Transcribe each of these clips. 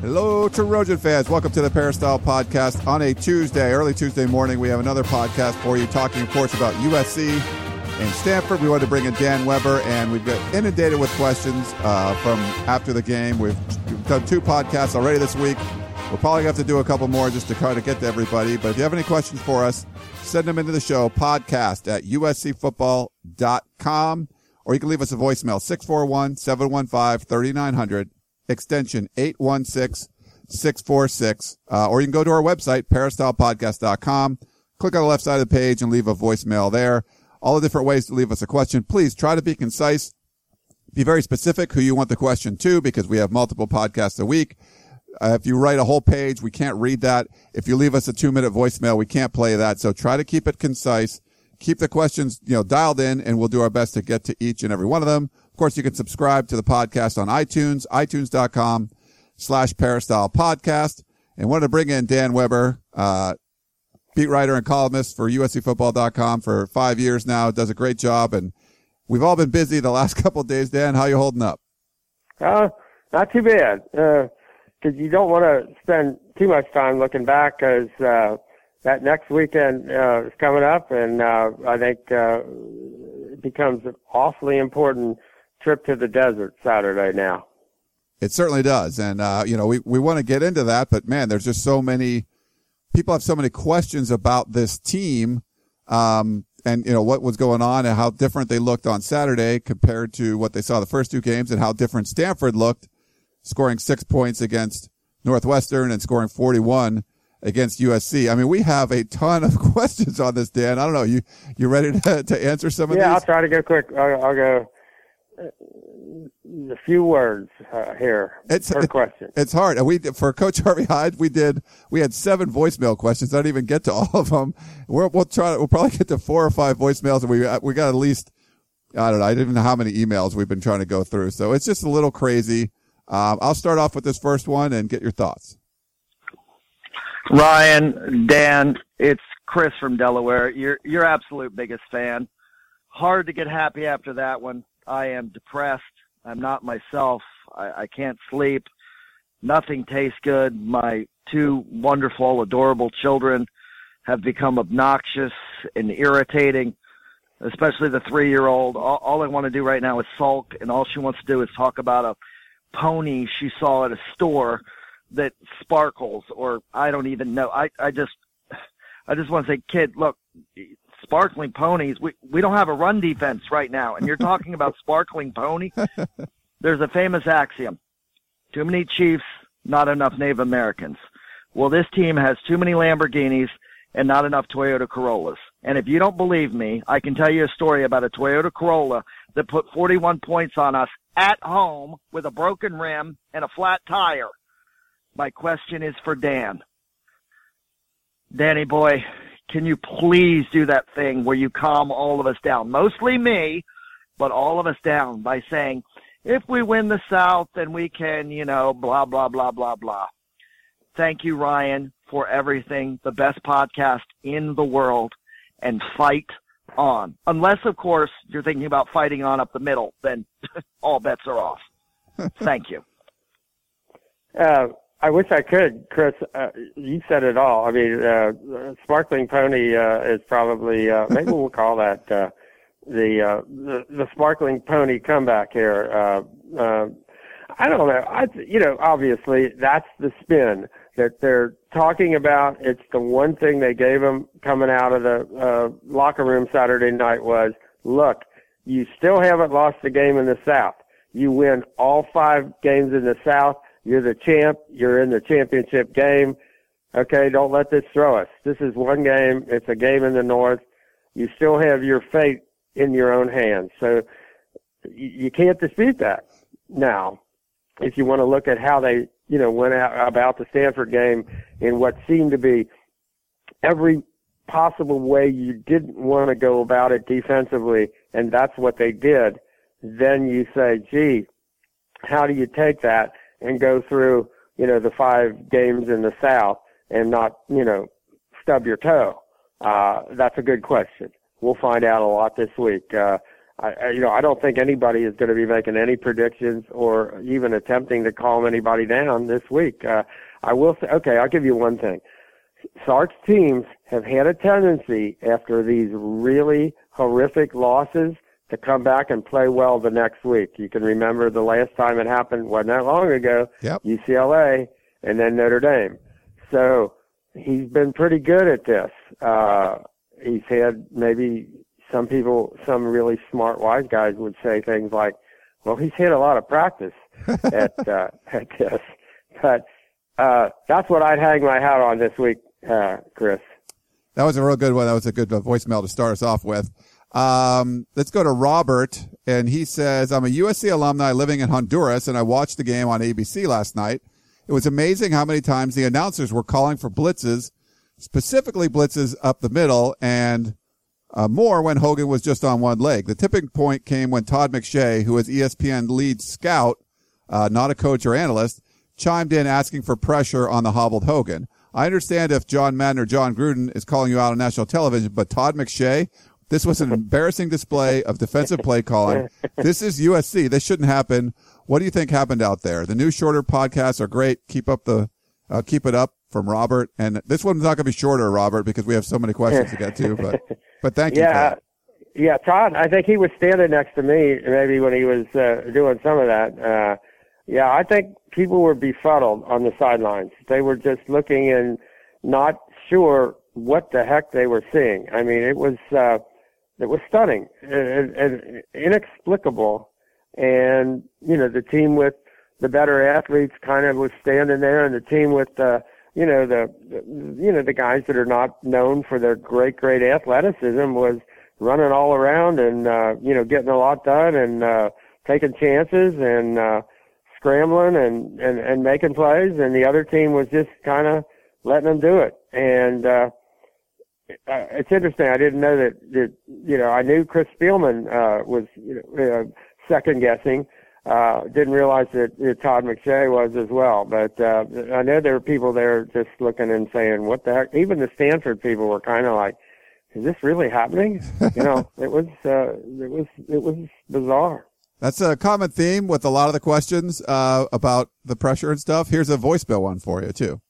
Hello, Trojan fans. Welcome to the Peristyle Podcast on a Tuesday, early Tuesday morning. We have another podcast for you talking, of course, about USC and Stanford. We wanted to bring in Dan Weber, and we've been inundated with questions uh, from after the game. We've, done two podcasts already this week. We're probably have to do a couple more just to try to get to everybody. But if you have any questions for us, send them into the show, podcast at uscfootball.com, or you can leave us a voicemail, 641 715 3900 extension 816-646, uh, or you can go to our website, peristylepodcast.com, click on the left side of the page and leave a voicemail there. All the different ways to leave us a question. Please try to be concise. Be very specific who you want the question to because we have multiple podcasts a week. Uh, if you write a whole page, we can't read that. If you leave us a two minute voicemail, we can't play that. So try to keep it concise. Keep the questions, you know, dialed in and we'll do our best to get to each and every one of them. Course, you can subscribe to the podcast on iTunes, itunes.com slash peristyle podcast. And wanted to bring in Dan Weber, uh, beat writer and columnist for USCfootball.com for five years now. Does a great job. And we've all been busy the last couple days. Dan, how you holding up? Uh, not too bad. Uh, cause you don't want to spend too much time looking back cause, uh, that next weekend, uh, is coming up and, uh, I think, uh, it becomes awfully important trip to the desert Saturday now. It certainly does. And, uh, you know, we, we want to get into that, but man, there's just so many people have so many questions about this team. Um, and, you know, what was going on and how different they looked on Saturday compared to what they saw the first two games and how different Stanford looked, scoring six points against Northwestern and scoring 41 against USC. I mean, we have a ton of questions on this, Dan. I don't know. You, you ready to, to answer some of yeah, these? Yeah, I'll try to go quick. I'll, I'll go a few words uh, here it's, per it, question. It's hard. And we for Coach Harvey Hyde, we did we had seven voicemail questions. I didn't even get to all of them. we will try. We'll probably get to four or five voicemails, and we we got at least I don't know. I didn't know how many emails we've been trying to go through. So it's just a little crazy. Um, I'll start off with this first one and get your thoughts. Ryan, Dan, it's Chris from Delaware. You're your absolute biggest fan. Hard to get happy after that one. I am depressed. I'm not myself. I, I can't sleep. Nothing tastes good. My two wonderful, adorable children have become obnoxious and irritating, especially the three year old. All, all I want to do right now is sulk, and all she wants to do is talk about a pony she saw at a store that sparkles, or I don't even know. I, I just, I just want to say, kid, look, sparkling ponies. We we don't have a run defense right now, and you're talking about sparkling pony. There's a famous axiom: too many Chiefs, not enough Native Americans. Well, this team has too many Lamborghinis and not enough Toyota Corollas. And if you don't believe me, I can tell you a story about a Toyota Corolla that put 41 points on us at home with a broken rim and a flat tire. My question is for Dan. Danny boy, can you please do that thing where you calm all of us down? Mostly me, but all of us down by saying, if we win the South, then we can, you know, blah, blah, blah, blah, blah. Thank you, Ryan, for everything. The best podcast in the world and fight on. Unless, of course, you're thinking about fighting on up the middle, then all bets are off. Thank you. Uh, I wish I could, Chris. Uh, you said it all. I mean, uh, Sparkling Pony uh, is probably uh, maybe we'll call that uh, the, uh, the the Sparkling Pony comeback here. Uh, uh, I don't know. I you know obviously that's the spin that they're talking about. It's the one thing they gave them coming out of the uh, locker room Saturday night was look, you still haven't lost a game in the South. You win all five games in the South you're the champ. You're in the championship game. Okay, don't let this throw us. This is one game. It's a game in the North. You still have your fate in your own hands. So you can't dispute that. Now, if you want to look at how they, you know, went out about the Stanford game in what seemed to be every possible way you didn't want to go about it defensively, and that's what they did, then you say, gee, how do you take that and go through, you know, the five games in the South and not, you know, stub your toe? Uh, that's a good question. We'll find out a lot this week. Uh, I, you know, I don't think anybody is going to be making any predictions or even attempting to calm anybody down this week. Uh, I will say, okay, I'll give you one thing. Sark's teams have had a tendency after these really horrific losses to come back and play well the next week. You can remember the last time it happened wasn't that long ago. Yep. UCLA and then Notre Dame. So he's been pretty good at this. Uh, he's had maybe some people, some really smart wise guys would say things like, well, he's had a lot of practice at, uh, at this, but, uh, that's what I'd hang my hat on this week, uh, Chris. That was a real good one. That was a good voicemail to start us off with. Um, let's go to Robert, and he says, "I'm a USC alumni living in Honduras, and I watched the game on ABC last night. It was amazing how many times the announcers were calling for blitzes, specifically blitzes up the middle, and uh, more when Hogan was just on one leg. The tipping point came when Todd McShay, who is ESPN lead scout, uh, not a coach or analyst, chimed in asking for pressure on the hobbled Hogan." I understand if John Madden or Jon Gruden is calling you out on national television, but Todd McShay, this was an embarrassing display of defensive play calling. This is USC. This shouldn't happen. What do you think happened out there? The new shorter podcasts are great. Keep up the, uh, keep it up from Robert. And this one's not going to be shorter, Robert, because we have so many questions to get to, but, but thank you. Yeah. Yeah, Todd, I think he was standing next to me maybe when he was uh, doing some of that. Uh, yeah, I think people were befuddled on the sidelines. They were just looking and not sure what the heck they were seeing. I mean, it was uh, it was stunning and, and inexplicable. And you know, the team with the better athletes kind of was standing there, and the team with the you know the, the you know the guys that are not known for their great great athleticism was running all around and uh, you know getting a lot done and uh, taking chances and uh, scrambling and, and, and making plays, and the other team was just kind of letting them do it. And uh, uh, it's interesting. I didn't know that, that you know I knew Chris Spielman uh, was you know, uh, second guessing. Uh, didn't realize that, that Todd McShay was as well. But uh, I know there were people there just looking and saying, "What the heck?" Even the Stanford people were kind of like, "Is this really happening?" you know, it was uh, it was it was bizarre. That's a common theme with a lot of the questions uh, about the pressure and stuff. Here's a voicemail one for you too.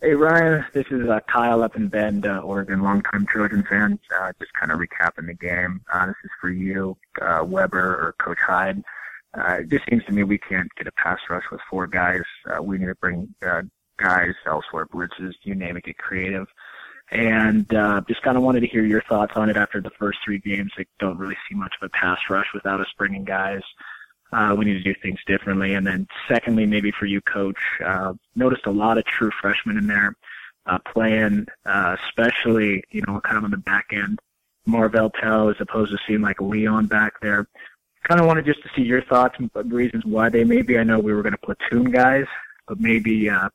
Hey Ryan, this is uh, Kyle up in Bend, uh, Oregon, longtime Trojan fan. Uh, just kind of recapping the game. Uh, this is for you, uh, Weber or Coach Hyde. Uh, it just seems to me we can't get a pass rush with four guys. Uh, we need to bring uh, guys elsewhere, blitzes, you name it, get creative and uh, just kind of wanted to hear your thoughts on it after the first three games. I don't really see much of a pass rush without us bringing guys. We need to do things differently. And then secondly, maybe for you, coach, uh, noticed a lot of true freshmen in there uh, playing, uh, especially, you know, kind of on the back end. Marvell Tell as opposed to seeing like Leon back there. Kind of wanted just to see your thoughts and reasons why they maybe. I know we were going to platoon guys, but maybe uh,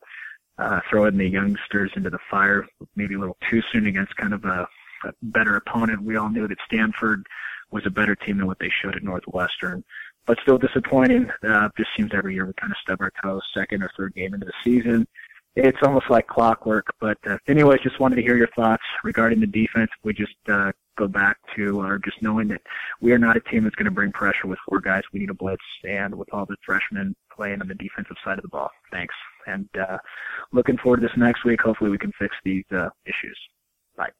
uh, throwing the youngsters into the fire maybe a little too soon against kind of a, a better opponent. We all knew that Stanford was a better team than what they showed at Northwestern, but still disappointing. Uh, just seems every year we kind of stub our toes second or third game into the season. It's almost like clockwork. But uh, anyways, just wanted to hear your thoughts regarding the defense. We just uh, go back to or just knowing that we are not a team that's going to bring pressure with four guys. We need a blitz, and with all the freshmen playing on the defensive side of the ball. Thanks, and uh, looking forward to this next week. Hopefully, we can fix these uh, issues. Bye.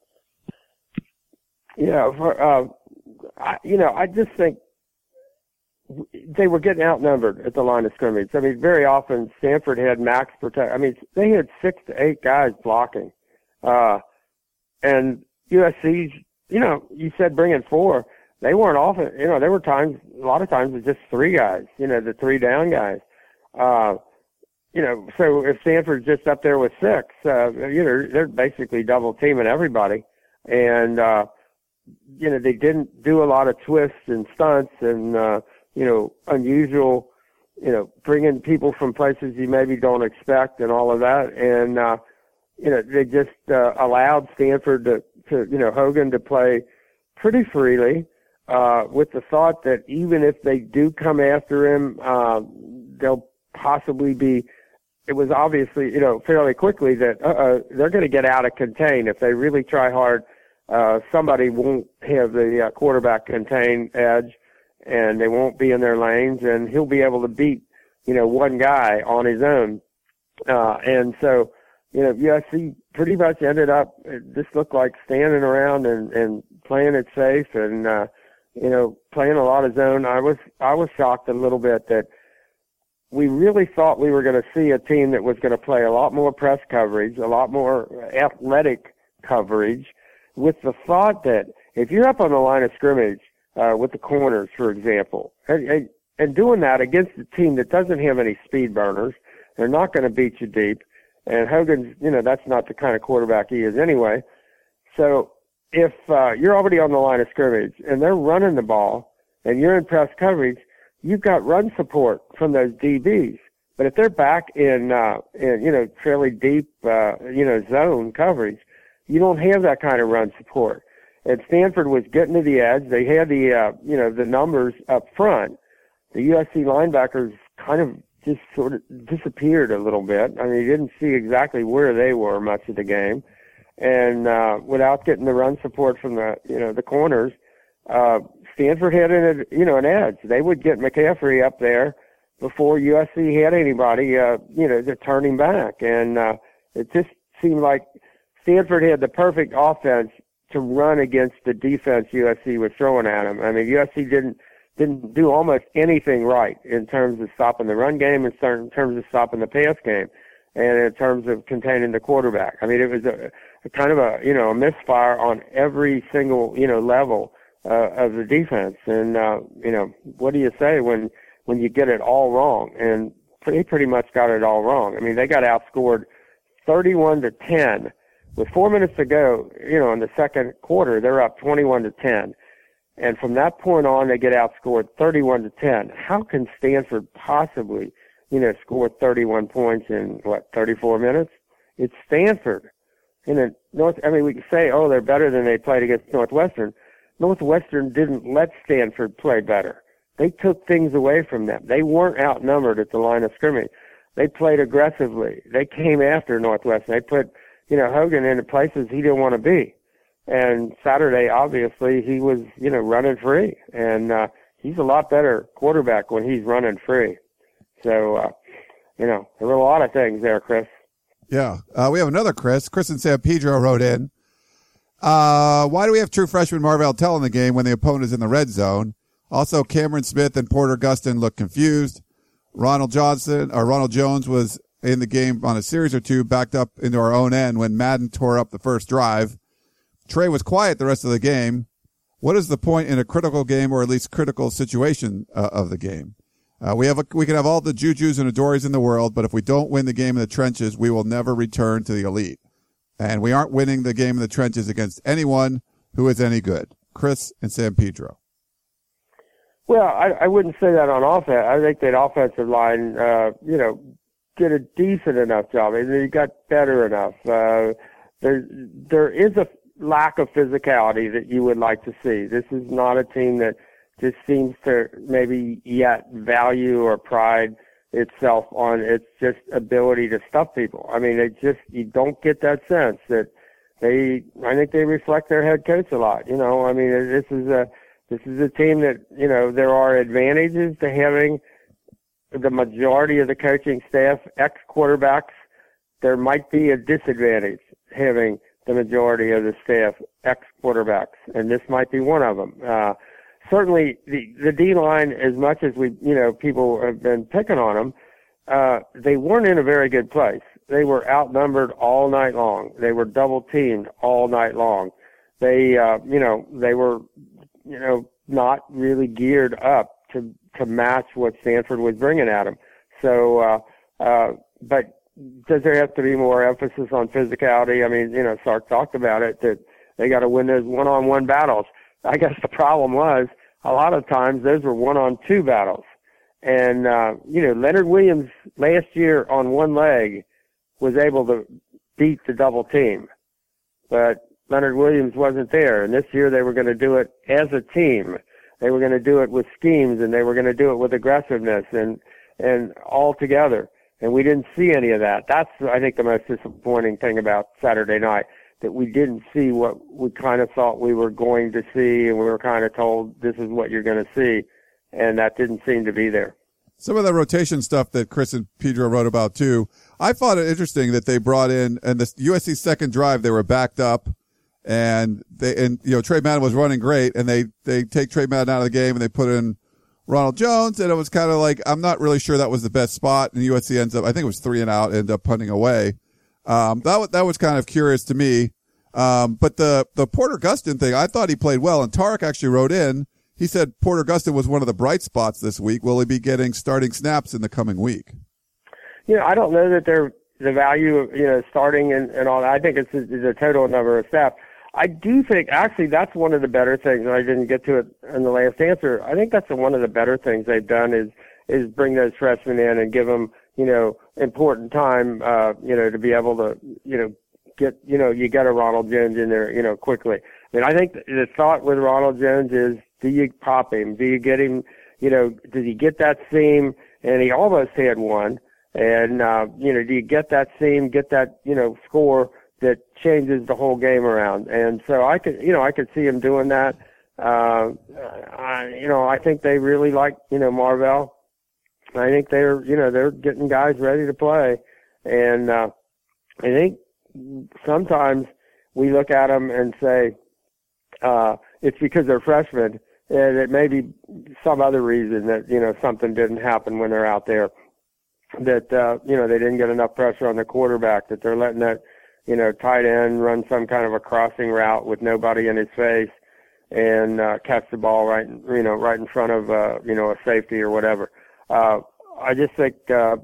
Yeah, for, uh, I, you know, I just think they were getting outnumbered at the line of scrimmage. I mean, very often Stanford had max protect. I mean, they had six to eight guys blocking, uh, and USC's. You know, you said bringing four. They weren't often. You know, there were times. A lot of times it's just three guys. You know, the three down guys. Uh, you know, so if Stanford's just up there with six, uh, you know, they're basically double teaming everybody, and uh, you know they didn't do a lot of twists and stunts and uh, you know unusual, you know, bringing people from places you maybe don't expect and all of that, and uh, you know, they just uh, allowed Stanford to, to, you know, Hogan to play pretty freely, uh, with the thought that even if they do come after him, uh, they'll possibly be. It was obviously, you know, fairly quickly that uh, they're going to get out of contain if they really try hard. Uh, somebody won't have the uh, quarterback contain edge, and they won't be in their lanes, and he'll be able to beat, you know, one guy on his own. Uh, and so, you know, USC pretty much ended up, just looked like standing around and, and playing it safe and, uh, you know, playing a lot of zone. I was, I was shocked a little bit that we really thought we were going to see a team that was going to play a lot more press coverage, a lot more athletic coverage with the thought that if you're up on the line of scrimmage, uh, with the corners, for example, and, and, and doing that against a team that doesn't have any speed burners, they're not going to beat you deep and Hogan's, you know, that's not the kind of quarterback he is anyway. So if uh, you're already on the line of scrimmage and they're running the ball and you're in press coverage, you've got run support from those DBs. But if they're back in, uh, in you know, fairly deep, uh, you know, zone coverage, you don't have that kind of run support. And Stanford was getting to the edge. They had the, uh, you know, the numbers up front. The USC linebackers kind of just sort of disappeared a little bit. I mean, you didn't see exactly where they were much of the game, and uh, without getting the run support from the you know the corners, uh, Stanford had an you know an edge. They would get McCaffrey up there before USC had anybody uh, you know to turn him back, and uh, it just seemed like Stanford had the perfect offense to run against the defense USC was throwing at them. I mean, USC didn't didn't do almost anything right in terms of stopping the run game, in terms of stopping the pass game, and in terms of containing the quarterback. I mean, it was a, a kind of a you know a misfire on every single you know level uh, of the defense. And uh, you know, what do you say when when you get it all wrong? And they pretty much got it all wrong. I mean, they got outscored 31 to 10 with four minutes to go. You know, in the second quarter, they're up 21 to 10 and from that point on, they get outscored 31 to 10. How can Stanford possibly, you know, score 31 points in what 34 minutes? It's Stanford. In the North, I mean, we can say, oh, they're better than they played against Northwestern. Northwestern didn't let Stanford play better. They took things away from them. They weren't outnumbered at the line of scrimmage. They played aggressively. They came after Northwestern. They put, you know, Hogan into places he didn't want to be. And Saturday, obviously, he was, you know, running free. And, uh, he's a lot better quarterback when he's running free. So, uh, you know, there were a lot of things there, Chris. Yeah. Uh, we have another Chris. Chris and San Pedro wrote in. Uh, why do we have true freshman Marvell Tell in the game when the opponent is in the red zone? Also, Cameron Smith and Porter Gustin look confused. Ronald Johnson or Ronald Jones was in the game on a series or two, backed up into our own end when Madden tore up the first drive. Tre was quiet the rest of the game. What is the point in a critical game or at least critical situation uh, of the game? Uh, we have a, we can have all the JuJus and Adorees in the world, but if we don't win the game in the trenches, we will never return to the elite. And we aren't winning the game in the trenches against anyone who is any good. Chris and San Pedro. Well, I, I wouldn't say that on offense. I think that offensive line, uh, you know, did a decent enough job. Mean, they got better enough. Uh, there, there is a lack of physicality that you would like to see. This is not a team that just seems to maybe yet value or pride itself on its just ability to stuff people. I mean, it just you don't get that sense that they. I think they reflect their head coach a lot. You know, I mean, this is a this is a team that you know there are advantages to having the majority of the coaching staff ex quarterbacks. There might be a disadvantage having the majority of the staff ex quarterbacks, and this might be one of them. Uh, certainly, the the D line, as much as we you know people have been picking on them, uh, they weren't in a very good place. They were outnumbered all night long. They were double teamed all night long. They uh, you know they were you know not really geared up to to match what Stanford was bringing at them. So, uh, uh, but does there have to be more emphasis on physicality? I mean, you know, Sark talked about it that they got to win those one-on-one battles. I guess the problem was a lot of times those were one-on-two battles. And, uh, you know, Leonard Williams last year on one leg was able to beat the double team. But Leonard Williams wasn't there. And this year they were going to do it as a team. They were going to do it with schemes and they were going to do it with aggressiveness and, and all together. And we didn't see any of that. That's, I think, the most disappointing thing about Saturday night that we didn't see what we kind of thought we were going to see and we were kind of told this is what you're going to see. And that didn't seem to be there. Some of the rotation stuff that Chris and Pedro wrote about too. I thought it interesting that they brought in and the USC second drive, they were backed up and they, and, you know, Tre Madden was running great and they, they take Tre Madden out of the game and they put in Ronald Jones. And it was kind of like, I'm not really sure that was the best spot. And USC ends up, I think it was three and out, end up punting away. Um, that was, that was kind of curious to me. Um, but the, the Porter Gustin thing, I thought he played well. And Tarek actually wrote in, he said Porter Gustin was one of the bright spots this week. Will he be getting starting snaps in the coming week? You know, I don't know that they're the value of, you know, starting and, and all that. I think it's the total number of snaps. I do think actually that's one of the better things. I didn't get to it in the last answer. I think that's one of the better things they've done is is bring those freshmen in and give them you know important time uh, you know to be able to you know get you know you get a Ronald Jones in there you know quickly. I mean I think the thought with Ronald Jones is do you pop him? Do you get him? You know does he get that seam? And he almost had one. And uh, you know do you get that seam? Get that you know score? That changes the whole game around. And so I could, you know, I could see him doing that. Uh, I, you know, I think they really like, you know, Marvell. I think they're, you know, they're getting guys ready to play. And, uh, I think sometimes we look at them and say, uh, it's because they're freshmen and it may be some other reason that, you know, something didn't happen when they're out there that, uh, you know, they didn't get enough pressure on the quarterback, that they're letting that, you know, tight end run some kind of a crossing route with nobody in his face and uh, catch the ball right, you know, right in front of, uh, you know, a safety or whatever. Uh, I just think, uh,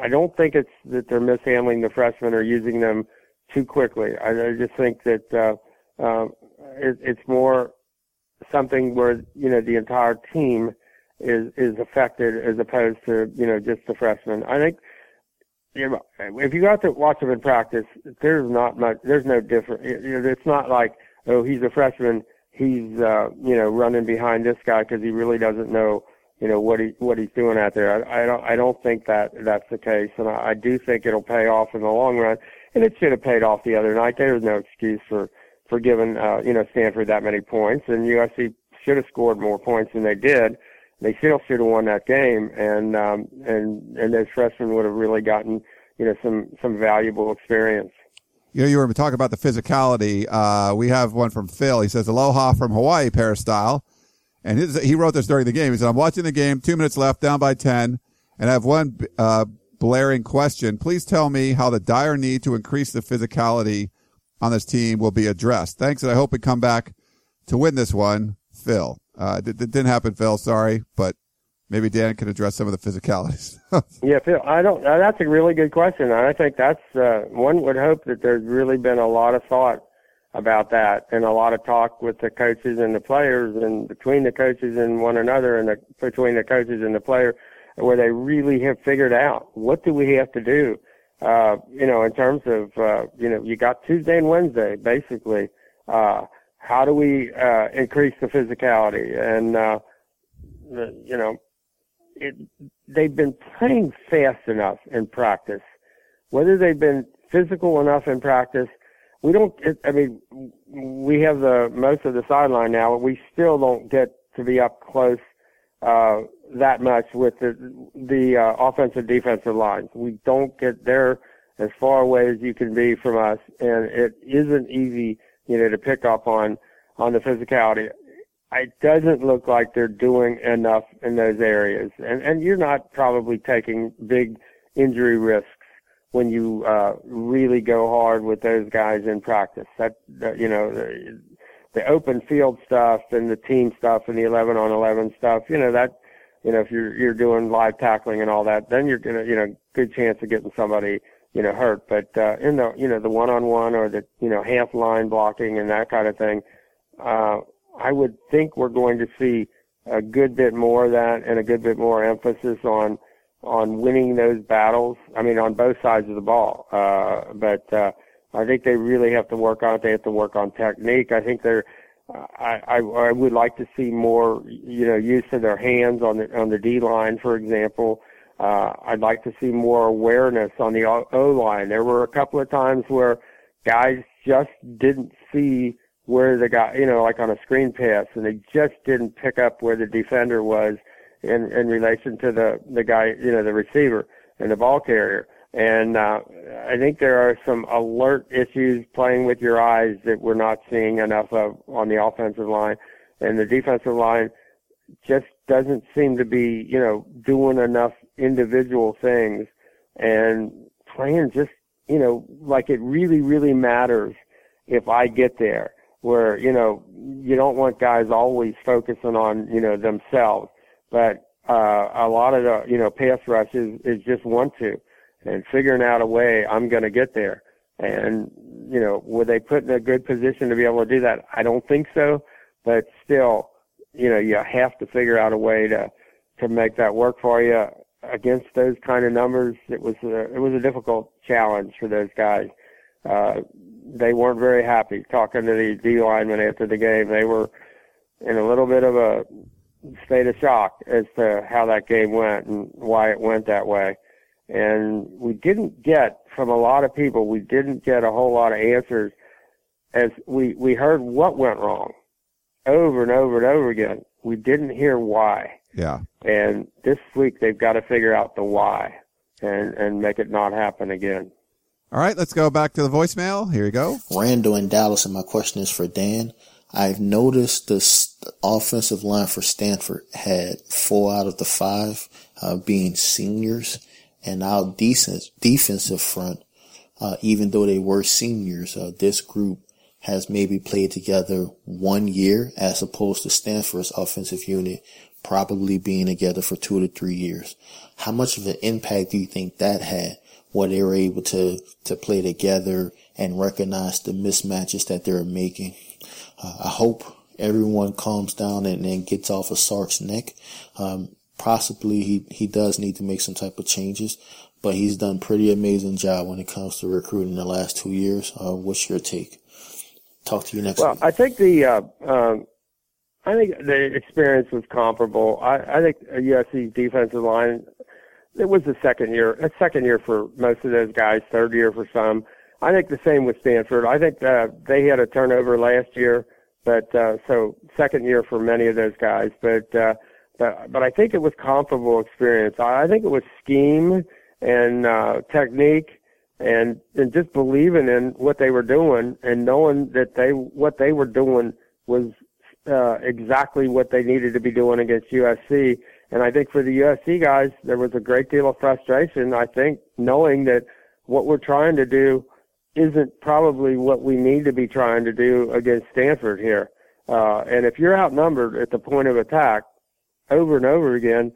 I don't think it's that they're mishandling the freshmen or using them too quickly. I, I just think that, uh, uh, it, it's more something where, you know, the entire team is, is affected as opposed to, you know, just the freshmen. I think, if you got to watch him in practice, there's not much. There's no different. It's not like oh he's a freshman. He's uh, you know running behind this guy because he really doesn't know you know what he what he's doing out there. I, I don't I don't think that that's the case, and I, I do think it'll pay off in the long run. And it should have paid off the other night. There was no excuse for for giving uh, you know Stanford that many points, and USC should have scored more points than they did they still should have won that game, and um, and and those freshmen would have really gotten you know some some valuable experience. You know, you were talking about the physicality. Uh, we have one from Phil. He says, "Aloha from Hawaii, Peristyle," and his, he wrote this during the game. He said, "I'm watching the game, two minutes left, down by ten, and I have one uh, blaring question. Please tell me how the dire need to increase the physicality on this team will be addressed. Thanks, and I hope we come back to win this one, Phil." Uh, didn't happen, Phil. Sorry, but maybe Dan can address some of the physicalities. yeah, Phil, I don't. Uh, that's a really good question. I think that's uh, one would hope that there's really been a lot of thought about that and a lot of talk with the coaches and the players and between the coaches and one another and the, between the coaches and the player where they really have figured out what do we have to do uh you know in terms of uh you know you got Tuesday and Wednesday basically uh how do we uh, increase the physicality? And uh, the, you know, it, they've been playing fast enough in practice. Whether they've been physical enough in practice, we don't. It, I mean, we have the most of the sideline now. But we still don't get to be up close uh, that much with the the uh, offensive defensive lines. We don't get there as far away as you can be from us, and it isn't easy you know, to pick up on, on the physicality. It doesn't look like they're doing enough in those areas. And, and you're not probably taking big injury risks when you, uh, really go hard with those guys in practice. That, that you know, the, the open field stuff and the team stuff and the 11 on 11 stuff, you know, that, you know, if you're, you're doing live tackling and all that, then you're to, you know, good chance of getting somebody, you know, hurt. But uh, in the you know the one-on-one or the you know half line blocking and that kind of thing, uh, I would think we're going to see a good bit more of that and a good bit more emphasis on on winning those battles. I mean, on both sides of the ball. Uh, but uh, I think they really have to work on it. They have to work on technique. I think they're. I, I I would like to see more, you know, use of their hands on the on the D line, for example. Uh, I'd like to see more awareness on the O line. There were a couple of times where guys just didn't see where the guy, you know, like on a screen pass, and they just didn't pick up where the defender was in in relation to the the guy, you know, the receiver and the ball carrier. And uh, I think there are some alert issues playing with your eyes that we're not seeing enough of on the offensive line, and the defensive line just doesn't seem to be, you know, doing enough individual things and playing just, you know, like it really, really matters if I get there. Where you know you don't want guys always focusing on you know themselves, but uh, a lot of the you know pass rush is, is just want to and figuring out a way I'm going to get there. And you know, were they put in a good position to be able to do that? I don't think so, but still, you know, you have to figure out a way to to make that work for you against those kind of numbers. It was a, it was a difficult challenge for those guys. Uh, they weren't very happy talking to the D linemen after the game. They were in a little bit of a state of shock as to how that game went and why it went that way. And we didn't get from a lot of people, we didn't get a whole lot of answers as we, we heard what went wrong over and over and over again. We didn't hear why. Yeah. And this week they've got to figure out the why and, and make it not happen again. All right, let's go back to the voicemail. Here you go. Randall in Dallas, and my question is for Dan. I've noticed the offensive line for Stanford had four out of the five uh, being seniors, and our decent defensive front, uh, even though they were seniors, uh, this group has maybe played together one year as opposed to Stanford's offensive unit probably being together for two to three years. How much of an impact do you think that had where they were able to, to play together and recognize the mismatches that they're making. Uh, I hope everyone calms down and, and gets off of Sark's neck. Um, possibly he, he does need to make some type of changes, but he's done pretty amazing job when it comes to recruiting the last two years. Uh, what's your take? Talk to you next well, week. I think the, uh, um, I think the experience was comparable. I, I think USC's defensive line it was the second year, a second year for most of those guys, third year for some. I think the same with Stanford. I think uh, they had a turnover last year, but uh, so second year for many of those guys. But uh, but but I think it was comparable experience. I, I think it was scheme and uh, technique and and just believing in what they were doing and knowing that they what they were doing was uh, exactly what they needed to be doing against USC and I think for the USC guys, there was a great deal of frustration, I think, knowing that what we're trying to do isn't probably what we need to be trying to do against Stanford here. Uh, and if you're outnumbered at the point of attack over and over again,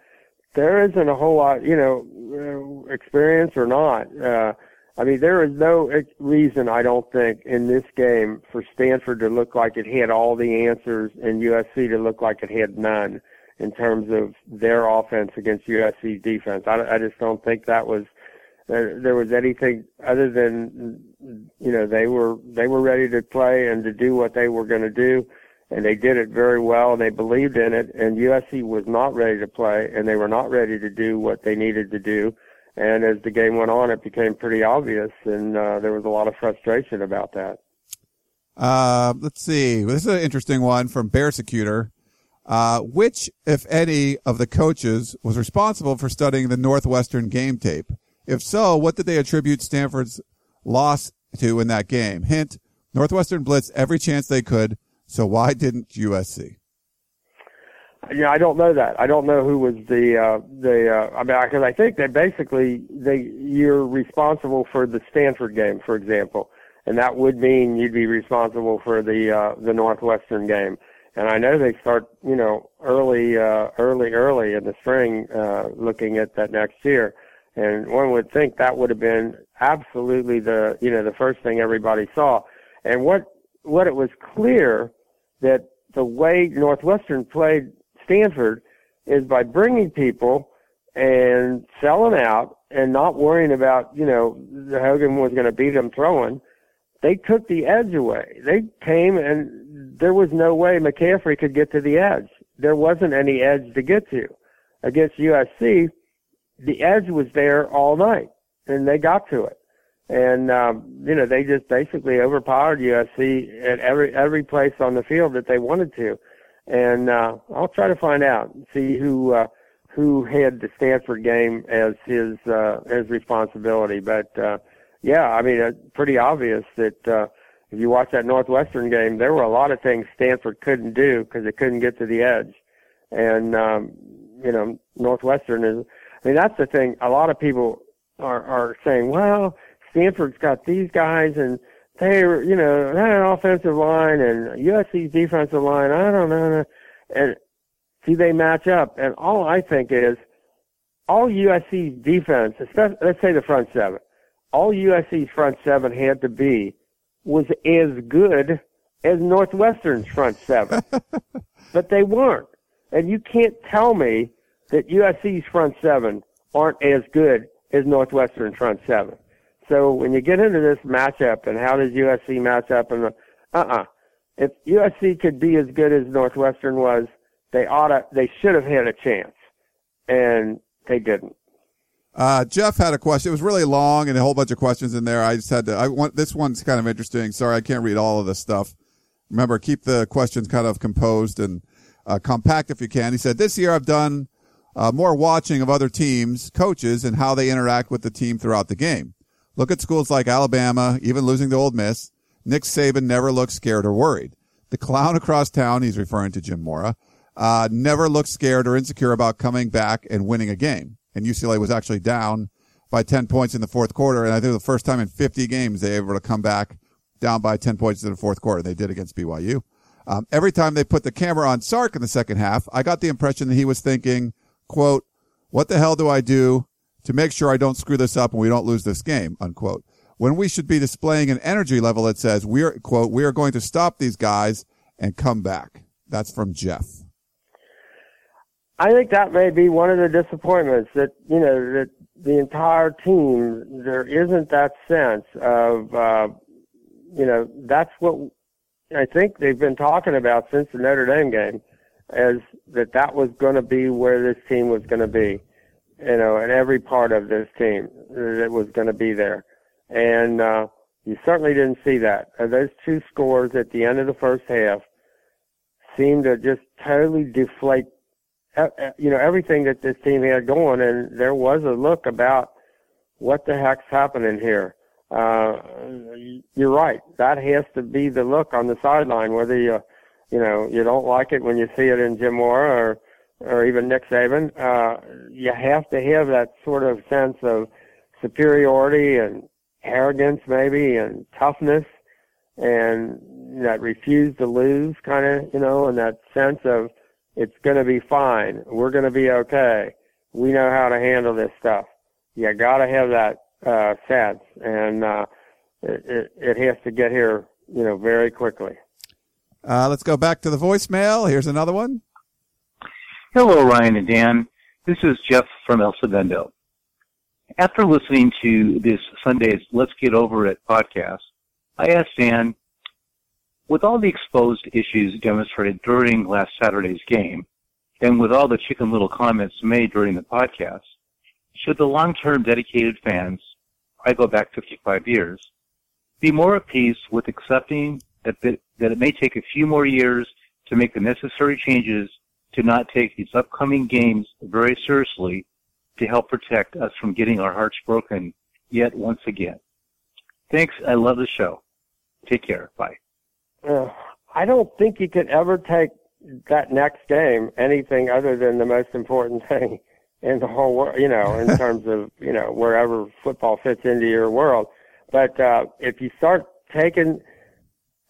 there isn't a whole lot, you know, experience or not. Uh, I mean, there is no reason, I don't think, in this game for Stanford to look like it had all the answers and USC to look like it had none in terms of their offense against USC's defense. I, I just don't think that was uh, there was anything other than you know they were they were ready to play and to do what they were going to do, and they did it very well. and They believed in it, and USC was not ready to play, and they were not ready to do what they needed to do. And as the game went on, it became pretty obvious, and uh, there was a lot of frustration about that. Uh, let's see. This is an interesting one from Bearsecutor. Uh, which, if any, of the coaches was responsible for studying the Northwestern game tape? If so, what did they attribute Stanford's loss to in that game? Hint, Northwestern blitzed every chance they could, so why didn't USC? Yeah, I don't know that. I don't know who was the uh, the. Uh, I mean, because I think that basically they you're responsible for the Stanford game, for example, and that would mean you'd be responsible for the uh, the Northwestern game and I know they start, you know, early, uh, early, early in the spring, uh, looking at that next year. And one would think that would have been absolutely the, you know, the first thing everybody saw. And what, what it was clear that the way Northwestern played Stanford is by bringing people and selling out and not worrying about, you know, Hogan was going to beat them throwing they took the edge away. They came and there was no way McCaffrey could get to the edge. There wasn't any edge to get to. Against USC, the edge was there all night and they got to it. And, um, you know, they just basically overpowered USC at every, every place on the field that they wanted to. And, uh, I'll try to find out, see who, uh, who had the Stanford game as his, uh, his responsibility. But, uh, yeah, I mean, it's pretty obvious that, uh, if you watch that Northwestern game, there were a lot of things Stanford couldn't do because it couldn't get to the edge. And, um, you know, Northwestern is, I mean, that's the thing. A lot of people are, are saying, well, Stanford's got these guys and they're, you know, that offensive line and USC's defensive line. I don't know. And see, they match up. And all I think is all USC's defense, especially, let's say the front seven, all USC's front seven had to be was as good as Northwestern's front seven. but they weren't. And you can't tell me that USC's front seven aren't as good as Northwestern's front seven. So when you get into this matchup and how does USC match up and uh-uh. If USC could be as good as Northwestern was, they oughta, they should have had a chance. And they didn't. Uh, Jeff had a question. It was really long and a whole bunch of questions in there. I just had to, I want, this one's kind of interesting. Sorry, I can't read all of this stuff. Remember, keep the questions kind of composed and uh, compact if you can. He said, this year I've done uh, more watching of other teams, coaches, and how they interact with the team throughout the game. Look at schools like Alabama, even losing to Ole Miss. Nick Saban never looks scared or worried. The clown across town, he's referring to Jim Mora, uh, never looked scared or insecure about coming back and winning a game and UCLA was actually down by 10 points in the fourth quarter. And I think the first time in 50 games they were able to come back down by 10 points in the fourth quarter. They did against BYU. Um, every time they put the camera on Sark in the second half, I got the impression that he was thinking, quote, what the hell do I do to make sure I don't screw this up and we don't lose this game, unquote. When we should be displaying an energy level that says we're, quote, we are going to stop these guys and come back. That's from Jeff. I think that may be one of the disappointments that you know that the entire team there isn't that sense of uh, you know that's what I think they've been talking about since the Notre Dame game, is that that was going to be where this team was going to be, you know, and every part of this team that was going to be there, and uh, you certainly didn't see that. Uh, those two scores at the end of the first half seemed to just totally deflate you know, everything that this team had going, and there was a look about what the heck's happening here. Uh, you're right. That has to be the look on the sideline, whether you, you know, you don't like it when you see it in Jim Mora or, or even Nick Saban. Uh, you have to have that sort of sense of superiority and arrogance maybe and toughness and that refuse to lose kind of, you know, and that sense of, it's going to be fine. We're going to be okay. We know how to handle this stuff. You got to have that uh, sense, and uh, it, it, has to get here, you know, very quickly. Uh, let's go back to the voicemail. Here's another one. Hello, Ryan and Dan. This is Jeff from El Segundo. After listening to this Sunday's Let's Get Over It podcast, I asked Dan with all the exposed issues demonstrated during last Saturday's game, and with all the chicken little comments made during the podcast, should the long-term dedicated fans, I go back 55 years, be more at peace with accepting that, that it may take a few more years to make the necessary changes to not take these upcoming games very seriously to help protect us from getting our hearts broken yet once again. Thanks. I love the show. Take care. Bye uh, I don't think you could ever take that next game anything other than the most important thing in the whole world, you know, in terms of, you know, wherever football fits into your world. But, uh, if you start taking,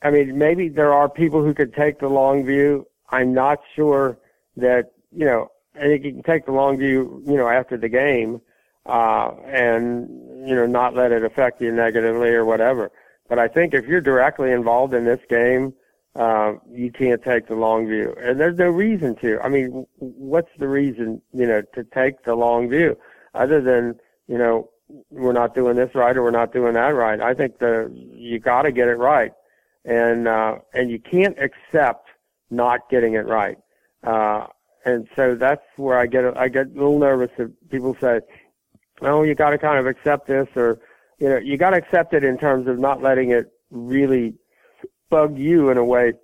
I mean, maybe there are people who could take the long view. I'm not sure that, you know, I think you can take the long view, you know, after the game, uh, and, you know, not let it affect you negatively or whatever. But I think if you're directly involved in this game, uh, you can't take the long view. And there's no reason to. I mean, what's the reason, you know, to take the long view other than, you know, we're not doing this right or we're not doing that right. I think the you got to get it right, and uh, and you can't accept not getting it right. Uh, and so that's where I get I get a little nervous if people say, "Oh, you got to kind of accept this," or you know, you got to accept it in terms of not letting it really bug you in a way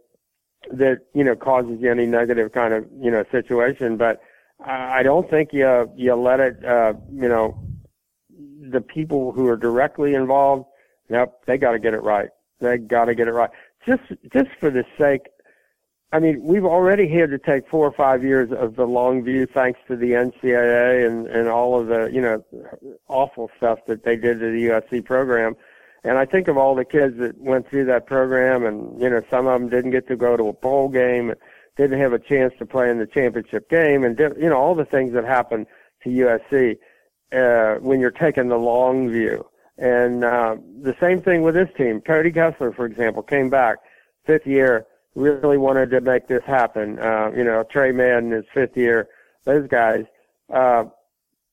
that you know causes you any negative kind of you know situation. But I don't think you you let it uh, you know the people who are directly involved. Yep, they got to get it right. They got to get it right. Just just for the sake I mean, we've already had to take four or five years of the long view thanks to the NCAA and, and all of the, you know, awful stuff that they did to the USC program. And I think of all the kids that went through that program and, you know, some of them didn't get to go to a bowl game, didn't have a chance to play in the championship game and, did, you know, all the things that happened to USC, uh, when you're taking the long view. And, uh, the same thing with this team. Cody Kessler, for example, came back fifth year really wanted to make this happen. Uh, you know, Tre Madden, his fifth year, those guys, uh,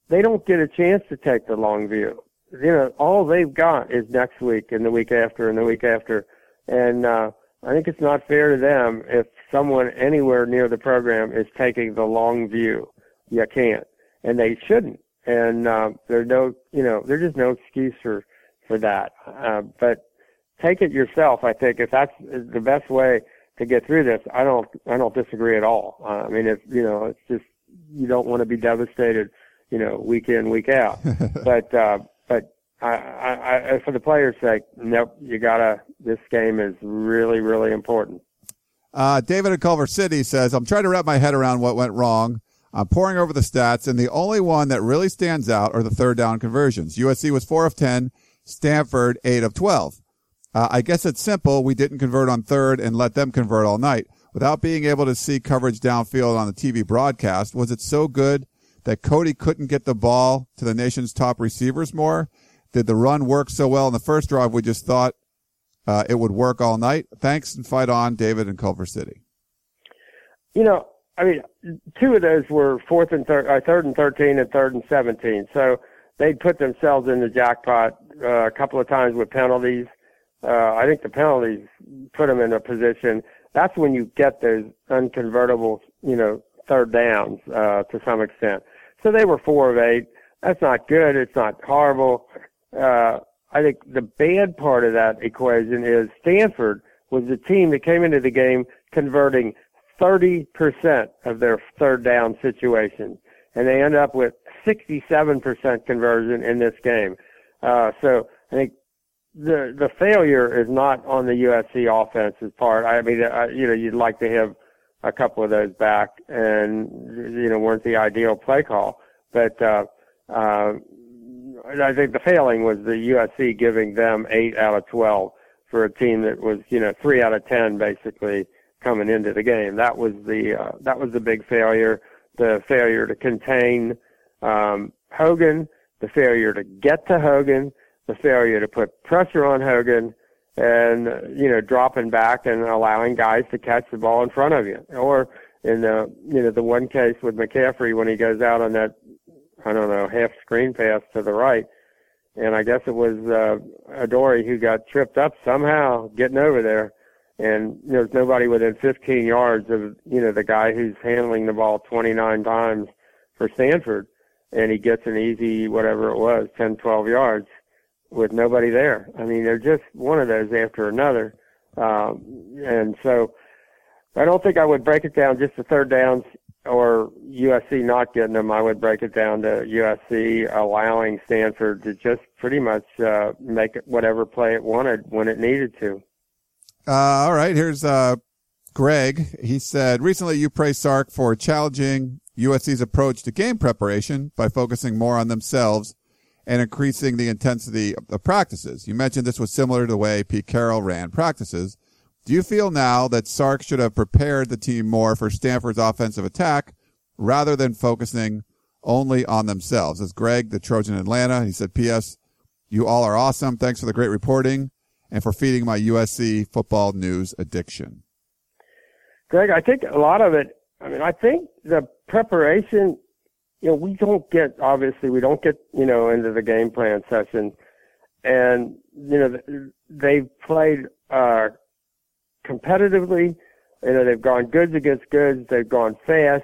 they don't get a chance to take the long view. You know, all they've got is next week and the week after and the week after. And, uh, I think it's not fair to them if someone anywhere near the program is taking the long view. You can't. And they shouldn't. And, uh, there's no, you know, there's just no excuse for, for that. Uh, but take it yourself, I think, if that's the best way to get through this. I don't I don't disagree at all. Uh, I mean, if you know, it's just you don't want to be devastated, you know, week in week out. but uh, but I, I, I, for the players' sake, nope. You gotta. This game is really really important. Uh, David in Culver City says, "I'm trying to wrap my head around what went wrong." I'm pouring over the stats, and the only one that really stands out are the third down conversions. USC was 4 of 10, Stanford 8 of 12. Uh, I guess it's simple. We didn't convert on third and let them convert all night. Without being able to see coverage downfield on the TV broadcast, was it so good that Cody couldn't get the ball to the nation's top receivers more? Did the run work so well in the first drive we just thought uh, it would work all night? Thanks and fight on, David in Culver City. You know, I mean, two of those were fourth and third, uh, third and thirteen, and third and seventeen. So they put themselves in the jackpot uh, a couple of times with penalties uh, I think the penalties put them in a position. That's when you get those unconvertible, you know, third downs uh, to some extent. So they were four of eight. That's not good. It's not horrible. Uh, I think the bad part of that equation is Stanford was the team that came into the game converting 30% of their third down situations. And they end up with 67% conversion in this game. Uh, so I think the the failure is not on the USC offense's part. I mean, I, you know, you'd like to have a couple of those back, and you know, weren't the ideal play call. But uh, uh, I think the failing was the USC giving them eight out of twelve for a team that was, you know, three out of ten basically coming into the game. That was the uh, that was the big failure. The failure to contain um, Hogan, the failure to get to Hogan the failure to put pressure on Hogan and, you know, dropping back and allowing guys to catch the ball in front of you. Or in the, you know, the one case with McCaffrey when he goes out on that, I don't know, half screen pass to the right. And I guess it was, uh, Adoree who got tripped up somehow getting over there. And there's nobody within 15 yards of, you know, the guy who's handling the ball 29 times for Stanford. And he gets an easy, whatever it was, 10, 12 yards with nobody there. I mean, they're just one of those after another. Um, and so I don't think I would break it down just to third downs or USC not getting them. I would break it down to USC allowing Stanford to just pretty much uh, make whatever play it wanted when it needed to. Uh, all right, here's uh, Greg. He said recently you praised Sark for challenging USC's approach to game preparation by focusing more on themselves and increasing the intensity of the practices. You mentioned this was similar to the way Pete Carroll ran practices. Do you feel now that Sark should have prepared the team more for Stanford's offensive attack rather than focusing only on themselves? As Greg, the Trojan Atlanta, he said, P.S. You all are awesome. Thanks for the great reporting and for feeding my USC football news addiction. Greg, I think a lot of it, I mean, I think the preparation you know, we don't get obviously we don't get you know into the game plan sessions, and you know they've played uh, competitively. You know, they've gone goods against goods. They've gone fast.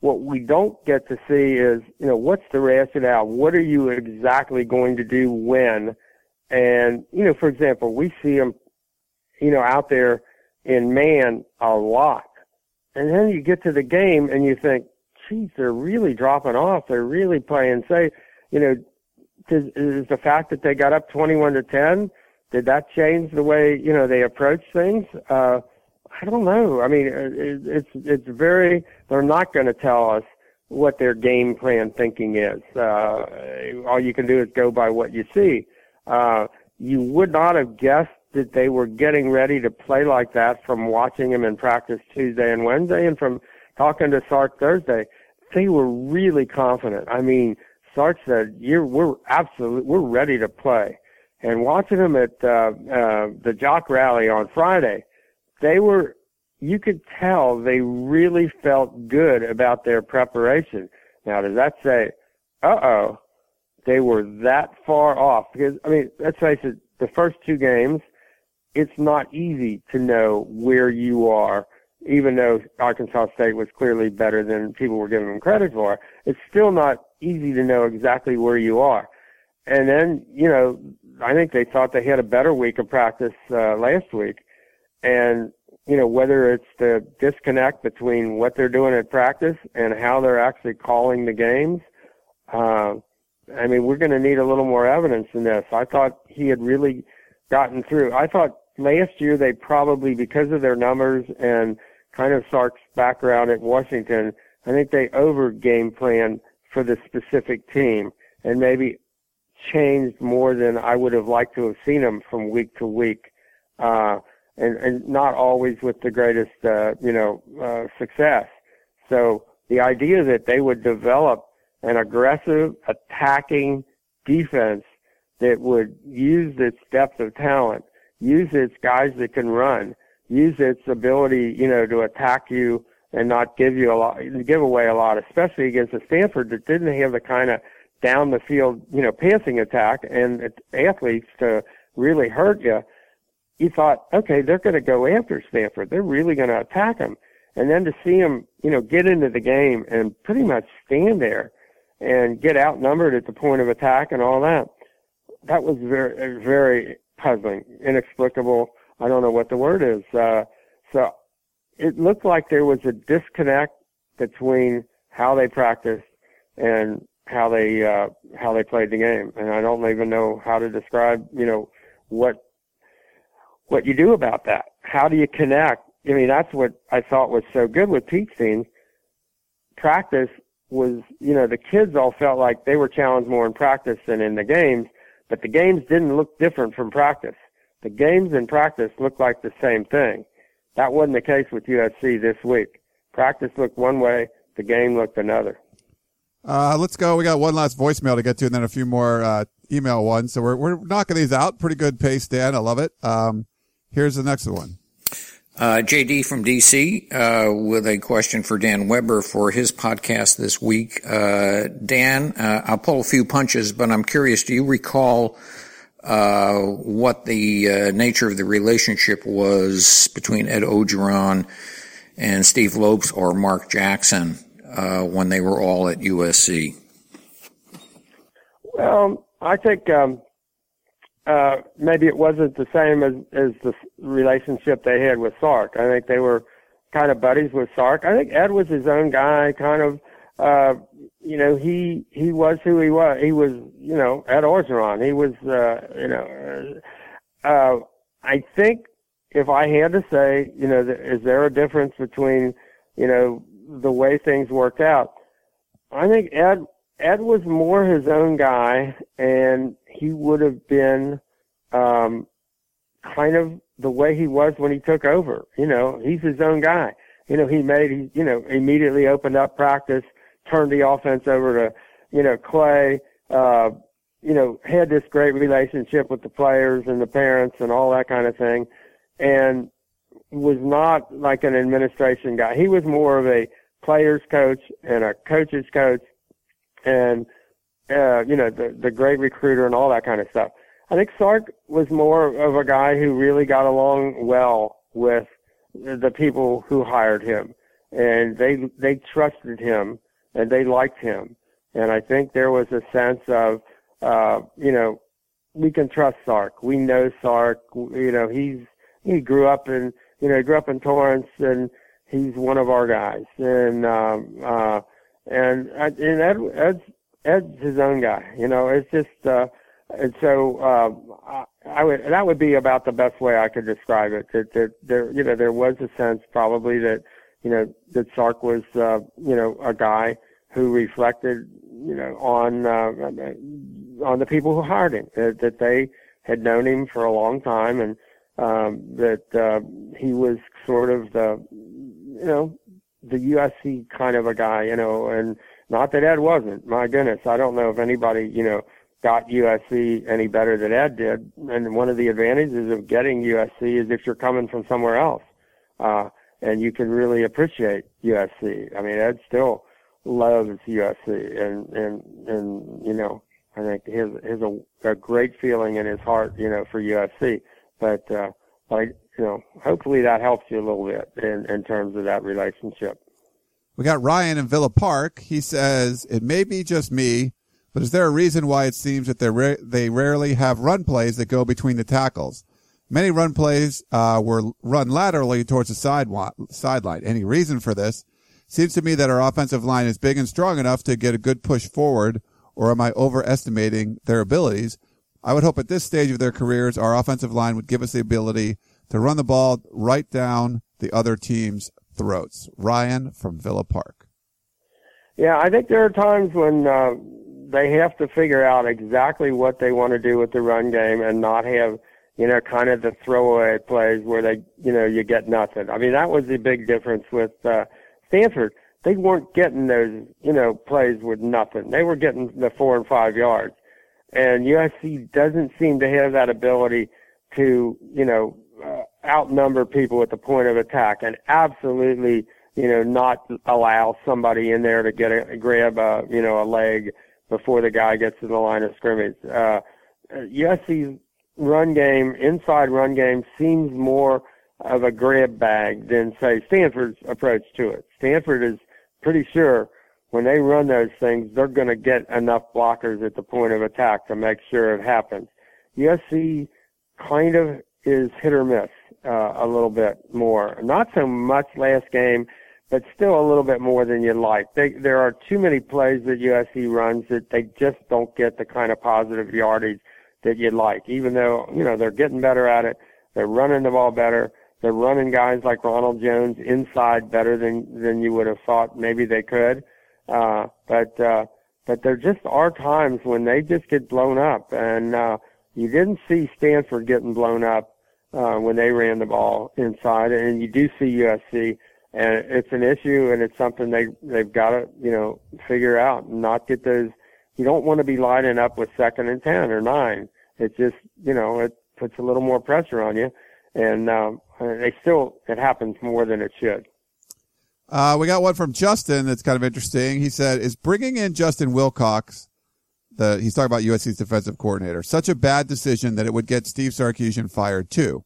What we don't get to see is, you know, what's the rationale? What are you exactly going to do when? And, you know, for example, we see them, you know, out there in man a lot. And then you get to the game and you think, geez, they're really dropping off. They're really playing safe. You know, is, the fact that they got up 21 to 10, did that change the way, you know, they approach things? Uh, I don't know. I mean, it, it's, it's very, they're not going to tell us what their game plan thinking is. Uh, all you can do is go by what you see. Uh, you would not have guessed that they were getting ready to play like that from watching them in practice Tuesday and Wednesday and from talking to Sark Thursday. They were really confident. I mean, Sark said, "You're we're absolutely we're ready to play." And watching them at uh, uh, the Jock Rally on Friday, they were you could tell they really felt good about their preparation. Now, does that say, "Uh oh"? They were that far off because I mean, let's face it. The first two games, it's not easy to know where you are, even though Arkansas State was clearly better than people were giving them credit for. It's still not easy to know exactly where you are. And then, you know, I think they thought they had a better week of practice uh, last week. And, you know, whether it's the disconnect between what they're doing at practice and how they're actually calling the games, uh, I mean, we're going to need a little more evidence in this. I thought he had really gotten through. I thought last year they probably, because of their numbers and kind of Sark's background at Washington, I think they over game plan for the specific team and maybe changed more than I would have liked to have seen them from week to week. Uh, and, and not always with the greatest, uh, you know, uh, success. So the idea that they would develop an aggressive attacking defense that would use its depth of talent, use its guys that can run, use its ability, you know, to attack you and not give you a lot, give away a lot, especially against a Stanford that didn't have the kind of down the field, you know, passing attack and athletes to really hurt you. You thought, okay, they're going to go after Stanford. They're really going to attack them. And then to see them, you know, get into the game and pretty much stand there and get outnumbered at the point of attack and all that, that was very, very puzzling, inexplicable. I don't know what the word is. Uh, so it looked like there was a disconnect between how they practiced and how they uh, how they played the game, and I don't even know how to describe you know what what you do about that. How do you connect? I mean, that's what I thought was so good with Pete's team. Practice was, you know, the kids all felt like they were challenged more in practice than in the games, but the games didn't look different from practice. The games in practice looked like the same thing. That wasn't the case with USC this week. Practice looked one way, the game looked another. Uh, let's go. We got one last voicemail to get to and then a few more, uh, email ones. So we're, we're knocking these out. Pretty good pace, Dan. I love it. Um, here's the next one. Uh, JD from DC uh, with a question for Dan Weber for his podcast this week. Uh, Dan, uh, I'll pull a few punches, but I'm curious. Do you recall uh, what the uh, nature of the relationship was between Ed Orgeron and Steve Lopes or Mark Jackson uh, when they were all at USC? Well, I think um, uh, maybe it wasn't the same as, as the relationship they had with Sark. I think they were kind of buddies with Sark. I think Ed was his own guy, kind of. You know, he he was who he was. He was, you know, Ed Orgeron. He was, uh, you know. Uh, uh, I think if I had to say, you know, is there a difference between, you know, the way things worked out. I think Ed Ed was more his own guy, and he would have been um, kind of the way he was when he took over. You know, he's his own guy. You know, he made he you know immediately opened up practice, turned the offense over to you know Clay. Uh, you know, had this great relationship with the players and the parents and all that kind of thing, and was not like an administration guy. He was more of a players coach and a coach's coach. and uh, you know the the great recruiter and all that kind of stuff. I think Sark was more of a guy who really got along well with the people who hired him, and they they trusted him and they liked him, and I think there was a sense of uh, you know we can trust Sark. We know Sark. You know he's he grew up in you know he grew up in Torrance and he's one of our guys, and um, uh, and and Ed, Ed's Ed's his own guy. You know, it's just uh, and so uh, I, I would that would be about the best way I could describe it. That, that there you know there was a sense probably that you know that Sark was uh, you know a guy who reflected you know on uh, on the people who hired him that, that they had known him for a long time and um, that uh, he was sort of the you know, the USC kind of a guy, you know, and not that Ed wasn't. My goodness, I don't know if anybody, you know, got USC any better than Ed did. And one of the advantages of getting USC is if you're coming from somewhere else, uh, and you can really appreciate USC. I mean, Ed still loves USC, and and and you know, I think his his a, a great feeling in his heart, you know, for USC. But uh, like you know, hopefully that helps you a little bit in, in terms of that relationship. We got Ryan in Villa Park. He says, it may be just me, but is there a reason why it seems that ra- they rarely have run plays that go between the tackles? Many run plays uh, were run laterally towards the side sideline. Any reason for this? Seems to me that our offensive line is big and strong enough to get a good push forward, or am I overestimating their abilities? I would hope at this stage of their careers, our offensive line would give us the ability to run the ball right down the other team's throats. Ryan from Villa Park. Yeah, I think there are times when uh, they have to figure out exactly what they want to do with the run game and not have, you know, kind of the throwaway plays where they, you know, you get nothing. I mean, that was the big difference with uh, Stanford. They weren't getting those, you know, plays with nothing. They were getting the four and five yards. And USC doesn't seem to have that ability to, you know, uh, outnumber people at the point of attack and absolutely, you know, not allow somebody in there to get a grab a, you know, a leg before the guy gets to the line of scrimmage. Uh, USC's run game, inside run game, seems more of a grab bag than say Stanford's approach to it. Stanford is pretty sure when they run those things, they're going to get enough blockers at the point of attack to make sure it happens. USC kind of is hit or miss uh, a little bit more. Not so much last game, but still a little bit more than you'd like. They, there are too many plays that USC runs that they just don't get the kind of positive yardage that you'd like. Even though you know they're getting better at it, they're running the ball better. They're running guys like Ronald Jones inside better than than you would have thought maybe they could. Uh, but uh, but there just are times when they just get blown up, and uh, you didn't see Stanford getting blown up uh, when they ran the ball inside, and you do see USC, and it's an issue, and it's something they they've got to you know figure out and not get those. You don't want to be lining up with second and ten or nine. It just you know it puts a little more pressure on you, and um, they still it happens more than it should. Uh, we got one from Justin that's kind of interesting. He said, "Is bringing in Justin Wilcox?" the he's talking about USC's defensive coordinator. Such a bad decision that it would get Steve Sarkisian fired too.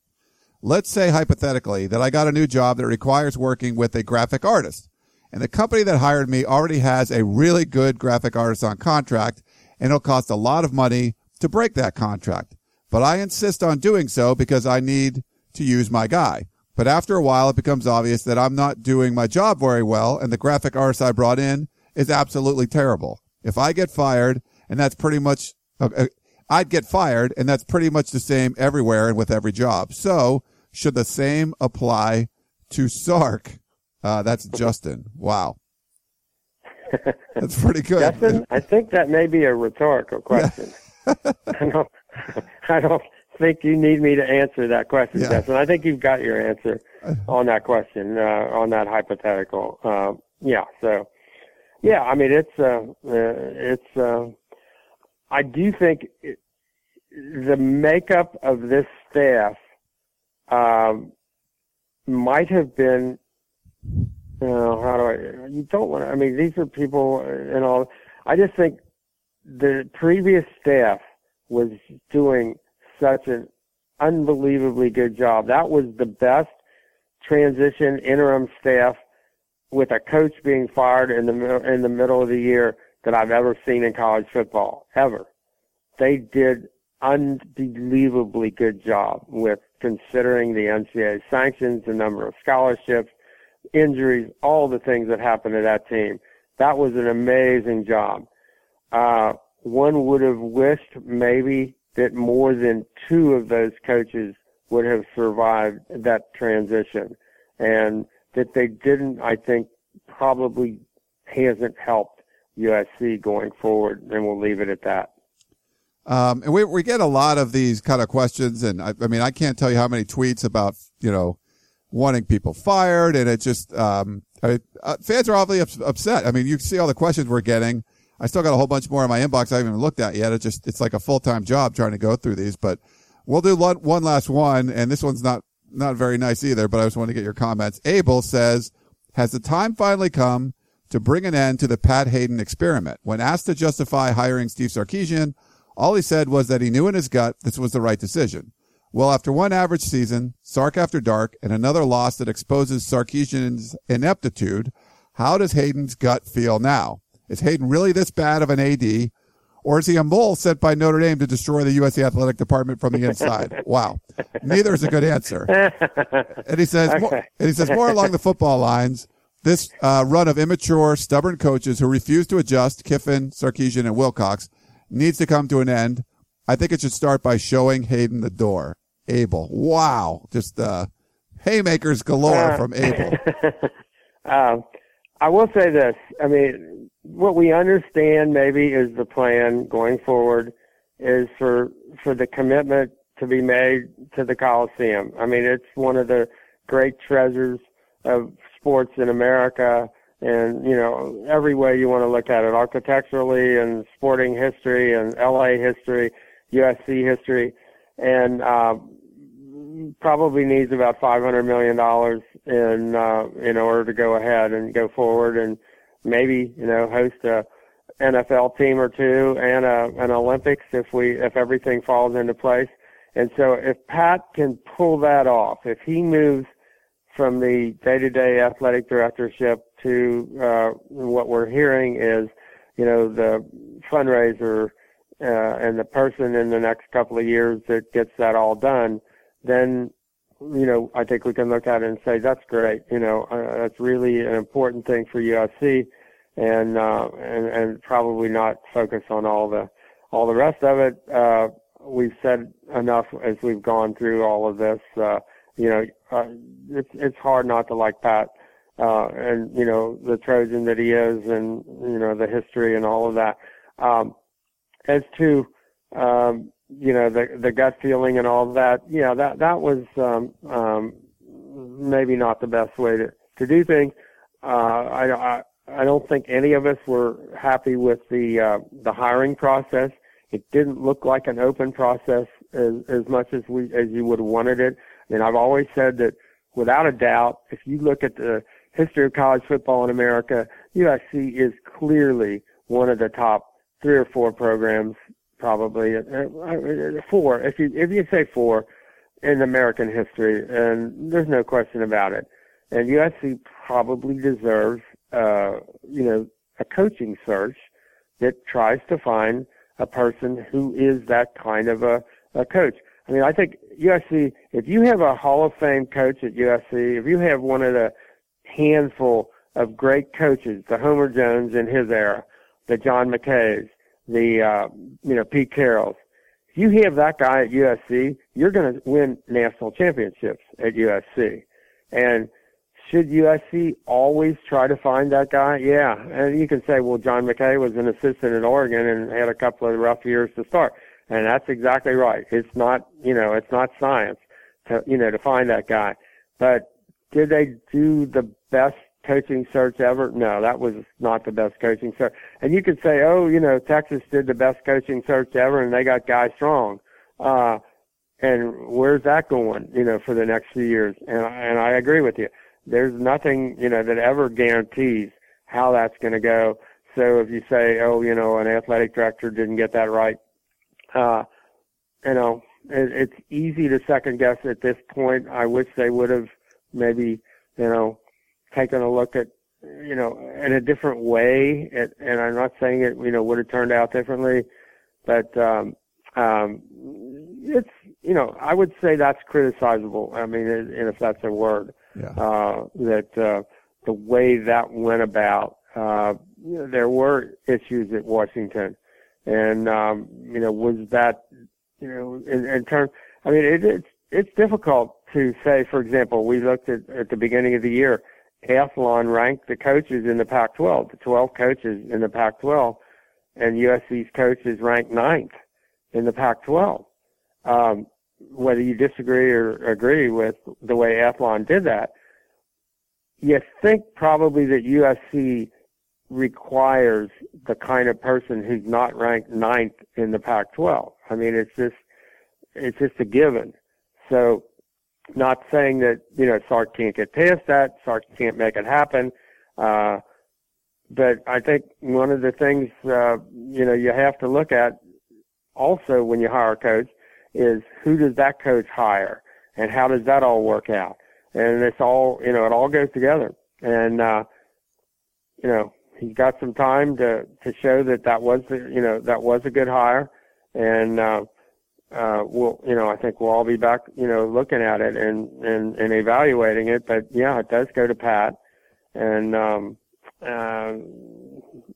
Let's say hypothetically that I got a new job that requires working with a graphic artist. And the company that hired me already has a really good graphic artist on contract and it'll cost a lot of money to break that contract. But I insist on doing so because I need to use my guy. But after a while, it becomes obvious that I'm not doing my job very well and the graphic artist I brought in is absolutely terrible. If I get fired, and that's pretty much, uh, I'd get fired, and that's pretty much the same everywhere and with every job. So, should the same apply to Sark? Uh, that's Justin. Wow. That's pretty good. Justin, I think that may be a rhetorical question. I, don't, I don't think you need me to answer that question, yeah. Justin. I think you've got your answer on that question, uh, on that hypothetical. Uh, yeah, so, yeah, I mean, it's, uh, uh it's, uh, I do think it, the makeup of this staff um, might have been. You know, how do I? You don't want. to, I mean, these are people and all. I just think the previous staff was doing such an unbelievably good job. That was the best transition interim staff with a coach being fired in the in the middle of the year that I've ever seen in college football ever. They did unbelievably good job with considering the NCAA sanctions, the number of scholarships, injuries, all the things that happened to that team. That was an amazing job. Uh, one would have wished maybe that more than two of those coaches would have survived that transition. And that they didn't, I think, probably hasn't helped USC going forward. And we'll leave it at that. Um, and we, we get a lot of these kind of questions. And I, I mean, I can't tell you how many tweets about, you know, wanting people fired. And it just, um, I, uh, fans are obviously ups- upset. I mean, you see all the questions we're getting. I still got a whole bunch more in my inbox I haven't even looked at yet. It just, it's like a full-time job trying to go through these, but we'll do one, last one. And this one's not, not very nice either, but I just want to get your comments. Abel says, has the time finally come to bring an end to the Pat Haden experiment? When asked to justify hiring Steve Sarkisian, all he said was that he knew in his gut this was the right decision. Well, after one average season, Sark after dark, and another loss that exposes Sarkisian's ineptitude, how does Haden's gut feel now? Is Haden really this bad of an AD? Or is he a mole sent by Notre Dame to destroy the USC athletic department from the inside? wow. Neither is a good answer. And he says, more, and he says more along the football lines. This uh, run of immature, stubborn coaches who refuse to adjust, Kiffin, Sarkisian, and Wilcox, needs to come to an end. I think it should start by showing Haden the door. Abel. Wow. Just, uh, haymakers galore uh, from Abel. um, I will say this. I mean, what we understand maybe is the plan going forward is for for the commitment to be made to the Coliseum. I mean, it's one of the great treasures of sports in America, and you know every way you want to look at it, architecturally and sporting history and LA history, USC history, and uh, probably needs about five hundred million dollars in uh, in order to go ahead and go forward and maybe you know host a NFL team or two and a, an Olympics if we if everything falls into place. And so if Pat can pull that off, if he moves from the day-to-day athletic directorship to uh, what we're hearing is, you know, the fundraiser uh, and the person in the next couple of years that gets that all done, then you know, I think we can look at it and say that's great. You know, uh, that's really an important thing for USC, and uh, and and probably not focus on all the all the rest of it. Uh, we've said enough as we've gone through all of this. Uh, you know, uh, it's it's hard not to like Pat, uh, and you know the Trojan that he is, and you know the history and all of that. Um, as to um, you know the the gut feeling and all that. Yeah, that that was um, um, maybe not the best way to to do things. Uh, I, I I don't think any of us were happy with the uh, the hiring process. It didn't look like an open process as as much as we as you would have wanted it. And I've always said that without a doubt, if you look at the history of college football in America, USC is clearly one of the top three or four programs probably uh, uh, four. If you if you say four in American history, and there's no question about it. And USC probably deserves, uh, you know, a coaching search that tries to find a person who is that kind of a, a coach. I mean, I think USC, if you have a Hall of Fame coach at USC, if you have one of the handful of great coaches, the Howard Jones in his era, the John McKays, the uh, you know Pete Carrolls. You have that guy at USC, you're going to win national championships at USC. And should USC always try to find that guy? Yeah. And you can say, well, John McKay was an assistant at Oregon and had a couple of rough years to start. And that's exactly right. It's not, you know, it's not science to, you know, to find that guy. But did they do the best coaching search ever? No, that was not the best coaching search. And you could say, oh, you know, Texas did the best coaching search ever and they got Guy Strong. Uh, and where's that going, you know, for the next few years? And, and I agree with you. There's nothing, you know, that ever guarantees how that's going to go. So if you say, oh, you know, an athletic director didn't get that right, uh, you know, it, it's easy to second guess at this point. I wish they would have maybe, you know, taken a look at, you know, in a different way. At, and I'm not saying it, you know, would have turned out differently, but, um, um, it's, you know, I would say that's criticizable. I mean, and if that's a word, Yeah. uh, that, uh, the way that went about, uh, you know, there were issues at Washington. And, um, you know, was that, you know, in, in terms, I mean, it, it's, it's difficult to say, for example, we looked at, at the beginning of the year, Athlon ranked the coaches in the Pac-12, the 12 coaches in the Pac-12, and USC's coaches ranked ninth in the Pac-12. Um, whether you disagree or agree with the way Athlon did that, you think probably that USC requires the kind of person who's not ranked ninth in the Pac-12. I mean, it's just, it's just a given. So, not saying that, you know, Sark can't get past that, Sark can't make it happen, uh, but I think one of the things, uh, you know, you have to look at also when you hire a coach is who does that coach hire and how does that all work out? And it's all, you know, it all goes together. And, uh, you know, he's got some time to, to show that that was, the, you know, that was a good hire. And, uh, uh, we'll, you know, I think we'll all be back, you know, looking at it and, and, and evaluating it. But yeah, it does go to Pat. And, um, uh,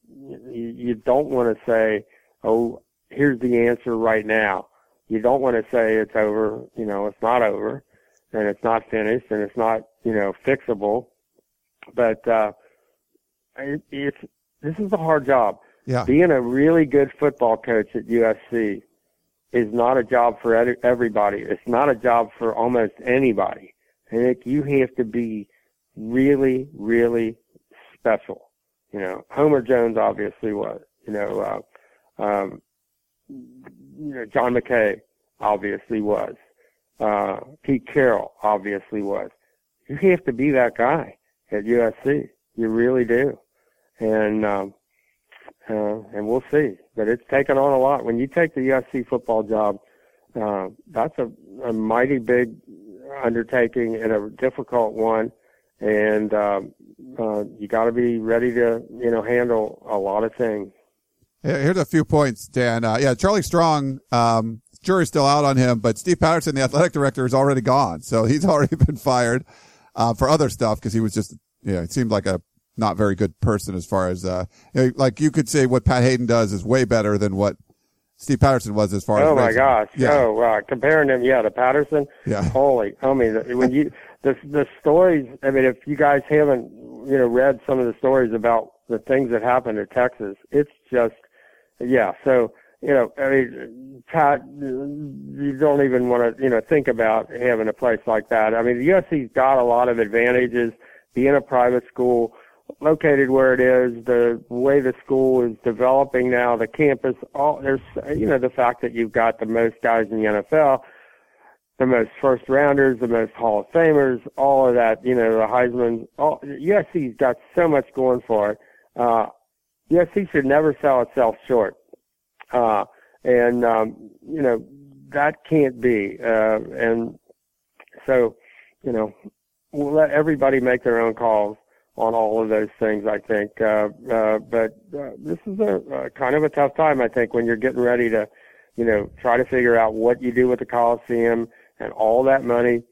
you, you don't want to say, oh, here's the answer right now. You don't want to say it's over, you know, it's not over and it's not finished and it's not, you know, fixable. But, uh, it, it's, this is a hard job. Yeah. Being a really good football coach at USC is not a job for everybody. It's not a job for almost anybody. I think you have to be really, really special. You know, Howard Jones obviously was. You know, uh, um, you know, John McKay obviously was. Uh, Pete Carroll obviously was. You have to be that guy at USC. You really do. And, um, uh, and we'll see. But it's taken on a lot. When you take the USC football job, uh, that's a, a mighty big undertaking and a difficult one. And, um, uh, you got to be ready to, you know, handle a lot of things. Here's a few points, Dan. Uh, yeah, Charlie Strong, um, jury's still out on him, but Steve Patterson, the athletic director, is already gone. So he's already been fired, uh, for other stuff because he was just, yeah, it seemed like a not very good person as far as, uh, like you could say what Pat Haden does is way better than what Steve Patterson was as far as. Oh my gosh! Yeah. Oh, uh, comparing him, yeah, to Patterson. Yeah. Holy, I mean, the- when you the the stories. I mean, if you guys haven't, you know, read some of the stories about the things that happened in Texas, it's just, yeah. So you know, I mean, Pat, you don't even want to, you know, think about having a place like that. I mean, the USC's got a lot of advantages being a private school located where it is, the way the school is developing now, the campus, all there's you know the fact that you've got the most guys in the NFL, the most first rounders, the most Hall of Famers, all of that, you know, the Heisman. All, USC's got so much going for it. Uh, USC should never sell itself short, uh, and um, you know that can't be. Uh, and so, you know, we'll let everybody make their own calls on all of those things, I think. Uh, uh, but uh, this is a, uh, kind of a tough time, I think, when you're getting ready to, you know, try to figure out what you do with the Coliseum and all that money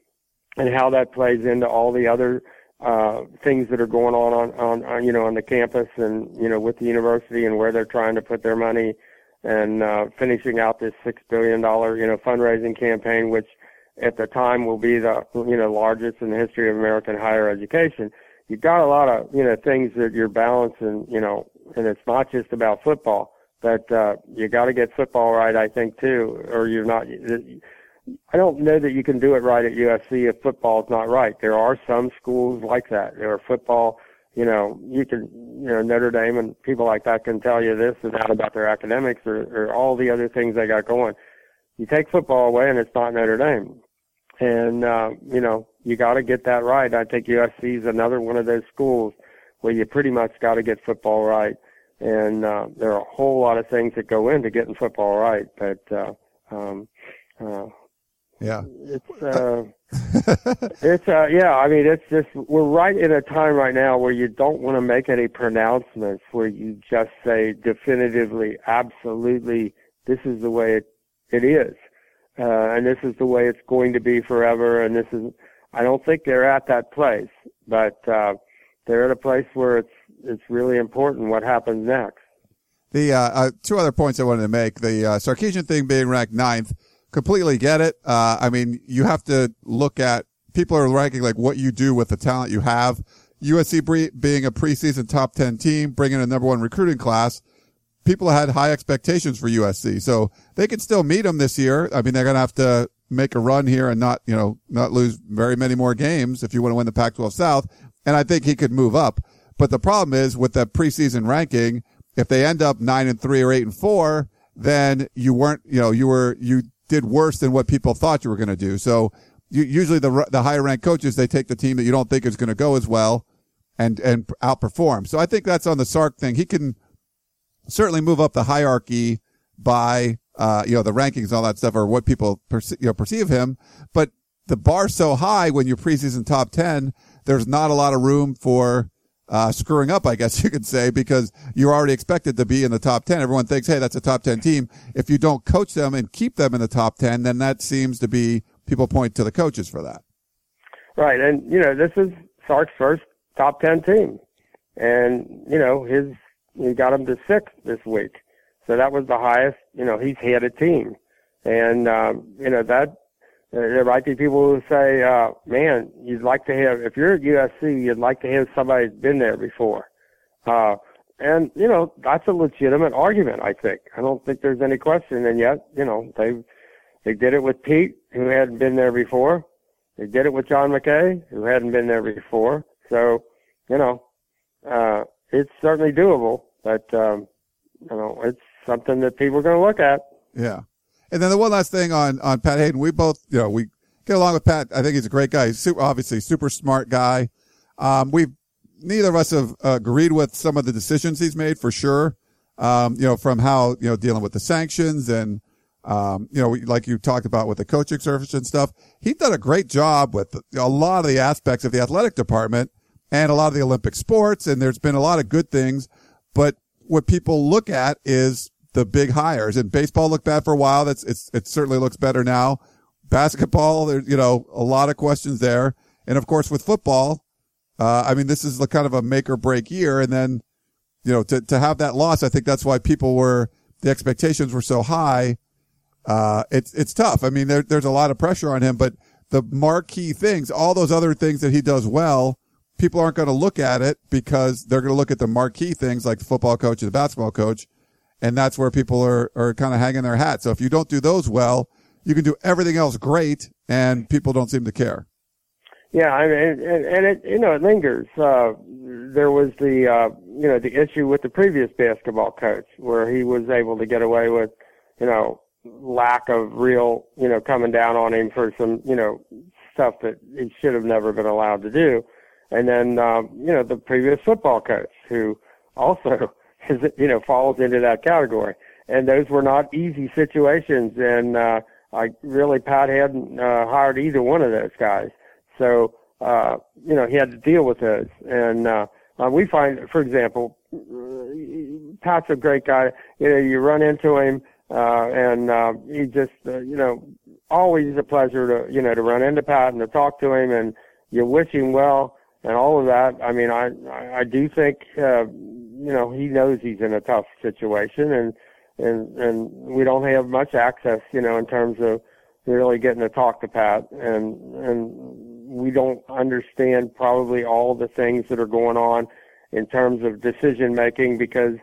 and how that plays into all the other uh, things that are going on, on on on you know on the campus and you know with the university and where they're trying to put their money and uh, finishing out this six billion dollar you know fundraising campaign, which at the time will be the you know largest in the history of American higher education you've got a lot of you know things that you're balancing, you know, and it's not just about football, but uh, you got to get football right, I think too, or you're not. I don't know that you can do it right at USC if football's not right. There are some schools like that. There are football, you know, you can, you know, Notre Dame and people like that can tell you this and that about their academics or, or all the other things they got going. You take football away and it's not Notre Dame. And, uh, you know, you got to get that right. I think USC is another one of those schools where you pretty much got to get football right. and uh, there are a whole lot of things that go into getting football right. But uh, um, uh, yeah, it's uh, it's uh, yeah. I mean, it's just we're right in a time right now where you don't want to make any pronouncements where you just say definitively, absolutely, this is the way it it is, uh, and this is the way it's going to be forever, and this is. I don't think they're at that place, but uh, they're at a place where it's it's really important what happens next. The uh, uh, two other points I wanted to make: the uh, Sarkisian thing being ranked ninth, completely get it. Uh, I mean, you have to look at people are ranking like what you do with the talent you have. USC being a preseason top ten team, bringing a number one recruiting class, people had high expectations for USC, so they can still meet them this year. I mean, they're going to have to make a run here and not, you know, not lose very many more games if you want to win the Pac-12 South. And I think he could move up. But the problem is with the preseason ranking, if they end up nine and three or eight and four, then you weren't, you know, you were, you did worse than what people thought you were going to do. So you, usually the, the higher ranked coaches, they take the team that you don't think is going to go as well and, and outperform. So I think that's on the Sark thing. He can certainly move up the hierarchy by, uh, you know, the rankings all that stuff or what people perce- you know, perceive him. But the bar's so high when you're preseason top 10, there's not a lot of room for, uh, screwing up, I guess you could say, because you're already expected to be in the top 10. Everyone thinks, hey, that's a top 10 team. If you don't coach them and keep them in the top 10, then that seems to be, people point to the coaches for that. Right. And, you know, this is Sark's first top 10 team. And, you know, his, he got him to sixth this week. So that was the highest, you know, he's had a team. And, um, you know, that there might be people who say, uh, man, you'd like to have, if you're at USC, you'd like to have somebody who's been there before. Uh, and, you know, that's a legitimate argument, I think. I don't think there's any question. And yet, you know, they, they did it with Pete, who hadn't been there before. They did it with John McKay, who hadn't been there before. So, you know, uh, it's certainly doable, but, um, you know, it's something that people are going to look at. Yeah. And then the one last thing on, on Pat Haden, we both, you know, we get along with Pat. I think he's a great guy. He's super, obviously super smart guy. Um, we neither of us have agreed with some of the decisions he's made for sure. Um, you know, from how, you know, dealing with the sanctions and, um, you know, like you talked about with the coaching service and stuff. He's done a great job with a lot of the aspects of the athletic department and a lot of the Olympic sports. And there's been a lot of good things, but what people look at is the big hires. And baseball looked bad for a while. That's it's it certainly looks better now. Basketball, there's you know a lot of questions there, and of course with football, uh, I mean this is the kind of a make or break year. And then you know to to have that loss, I think that's why people were the expectations were so high. Uh, it's it's tough. I mean there, there's a lot of pressure on him, but the marquee things, all those other things that he does well, people aren't going to look at it because they're going to look at the marquee things like the football coach and the basketball coach and that's where people are, are kind of hanging their hat. So if you don't do those well, you can do everything else great, and people don't seem to care. Yeah, I mean, and, and it you know it lingers. Uh, there was the uh, you know the issue with the previous basketball coach where he was able to get away with you know lack of real you know coming down on him for some you know stuff that he should have never been allowed to do, and then um, you know the previous football coach who also is you know falls into that category. And those were not easy situations, and uh, I really Pat hadn't uh, hired either one of those guys, so uh, you know he had to deal with those. And uh, uh, we find, for example, Pat's a great guy. You know, you run into him, uh, and uh, he just uh, you know always a pleasure to you know to run into Pat and to talk to him, and you wish him well and all of that. I mean, I I, I do think. Uh, you know, he knows he's in a tough situation and, and, and we don't have much access, you know, in terms of really getting to talk to Pat and, and we don't understand probably all the things that are going on in terms of decision making because,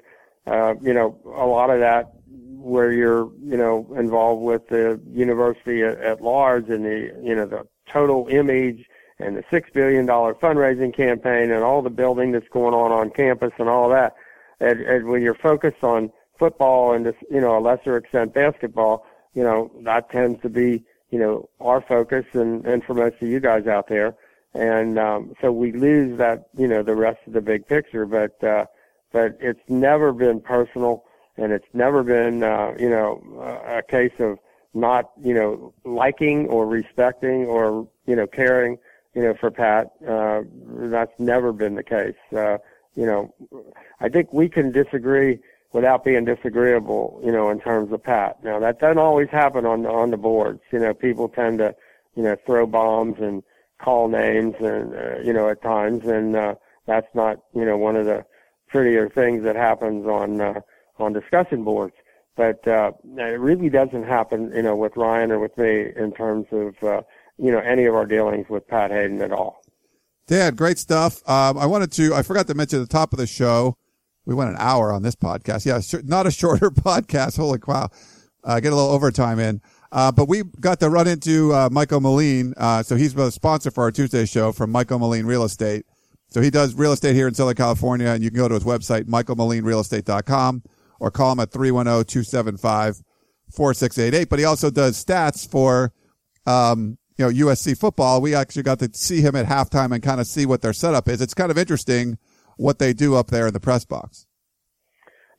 uh, you know, a lot of that where you're, you know, involved with the university at, at large and the, you know, the total image and the six billion dollar fundraising campaign and all the building that's going on on campus and all that. And, and when you're focused on football and, you know, a lesser extent basketball, you know, that tends to be, you know, our focus and, and for most of you guys out there. And, um, so we lose that, you know, the rest of the big picture. But, uh, but it's never been personal, and it's never been, uh, you know, a case of not, you know, liking or respecting or, you know, caring, you know, for Pat. Uh, that's never been the case. Uh, you know, I think we can disagree without being disagreeable, you know, in terms of Pat. Now that doesn't always happen on on the boards. You know, people tend to, you know, throw bombs and call names and, uh, you know, at times. And, uh, that's not, you know, one of the prettier things that happens on, uh, on discussion boards. But, uh, it really doesn't happen, you know, with Ryan or with me in terms of, uh, you know, any of our dealings with Pat Haden at all. Dan, great stuff. Um, I wanted to, I forgot to mention at the top of the show, we went an hour on this podcast. Yeah, not a shorter podcast. Holy cow. Uh, get a little overtime in. Uh, but we got to run into uh, Michael Moline. Uh, so he's a sponsor for our Tuesday show from Michael Moline Real Estate. So he does real estate here in Southern California, and you can go to his website, michaelmolinerealestate.com, or call him at 310-275-4688. But he also does stats for, um, you know, USC football. We actually got to see him at halftime and kind of see what their setup is. It's kind of interesting what they do up there in the press box.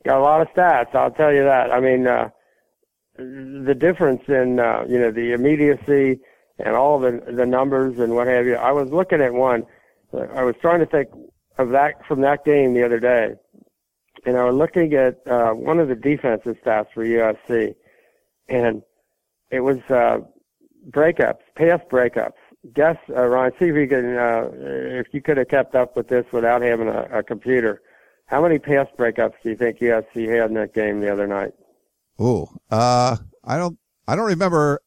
Got a lot of stats, I'll tell you that. I mean, uh, the difference in, uh, you know, the immediacy and all the, the numbers and what have you. I was looking at one. I was trying to think of that from that game the other day. And I was looking at, uh, one of the defensive stats for USC and it was, uh, breakups, pass breakups. Guess, uh, Ryan, see if you can, uh, if you could have kept up with this without having a, a computer. How many pass breakups do you think USC had in that game the other night? Ooh, uh, I don't, I don't remember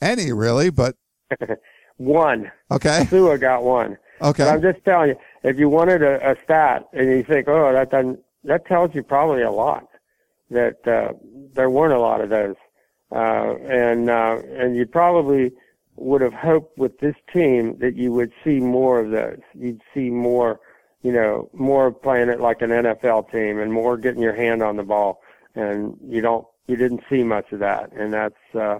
any really, but one. Okay. Sua got one. Okay. But I'm just telling you, if you wanted a, a stat and you think, oh, that doesn't, that tells you probably a lot that, uh, there weren't a lot of those. Uh, and, uh, and you probably would have hoped with this team that you would see more of those. You'd see more, you know, more playing it like an NFL team and more getting your hand on the ball. And you don't, you didn't see much of that. And that's, uh,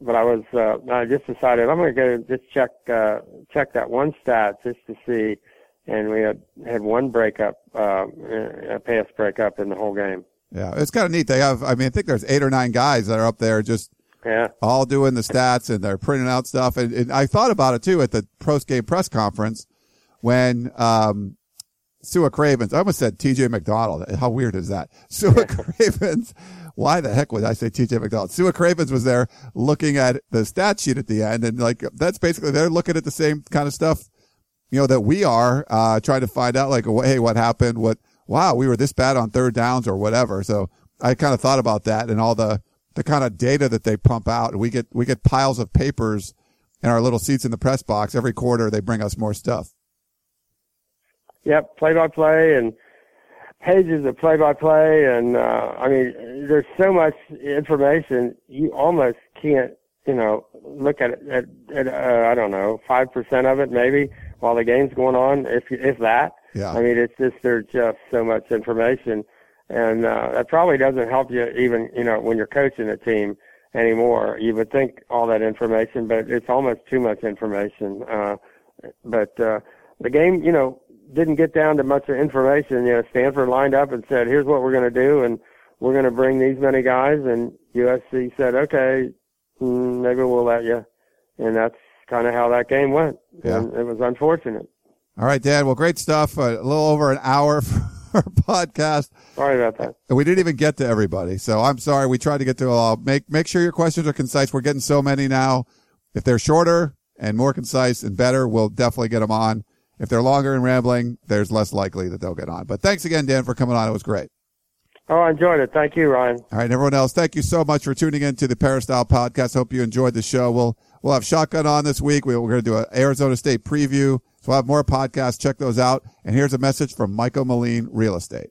but I was, uh, I just decided I'm going to go just check, uh, check that one stat just to see. And we had, had one breakup, uh, a pass breakup in the whole game. Yeah, it's kind of neat. They have, I mean, I think there's eight or nine guys that are up there just yeah. all doing the stats and they're printing out stuff. And, and I thought about it too at the post game press conference when, um, Sua Cravens, I almost said TJ McDonald. How weird is that? Sua Cravens. Why the heck would I say TJ McDonald? Sua Cravens was there looking at the stat sheet at the end and like, that's basically, they're looking at the same kind of stuff, you know, that we are, uh, trying to find out like, hey, what happened? What, wow, we were this bad on third downs or whatever. So I kind of thought about that and all the, the kind of data that they pump out. We get, we get piles of papers in our little seats in the press box. Every quarter they bring us more stuff. Yep. Play by play and pages of play by play. And, uh, I mean, there's so much information. You almost can't, you know, look at it at, at uh, I don't know, 5% of it maybe while the game's going on, if, if that. Yeah. I mean, it's just, there's just so much information and uh, that probably doesn't help you even you know when you're coaching a team anymore. You would think all that information, but it's almost too much information. Uh, but uh, the game, you know, didn't get down to much information. You know, Stanford lined up and said, "Here's what we're going to do," and we're going to bring these many guys. And USC said, "Okay, mm, maybe we'll let you." And that's kind of how that game went. Yeah. And it was unfortunate. All right, Dan. Well, great stuff. Uh, a little over an hour. For our podcast. Sorry about that. And we didn't even get to everybody. So I'm sorry. We tried to get to all. Make, make sure your questions are concise. We're getting so many now. If they're shorter and more concise and better, we'll definitely get them on. If they're longer and rambling, there's less likely that they'll get on. But thanks again, Dan, for coming on. It was great. Oh, I enjoyed it. Thank you, Ryan. All right, everyone else, thank you so much for tuning in to the Peristyle podcast. Hope you enjoyed the show. We'll we'll have shotgun on this week. We, we're going to do an Arizona State preview. So we'll have more podcasts. Check those out. And here's a message from Michael Moline Real Estate.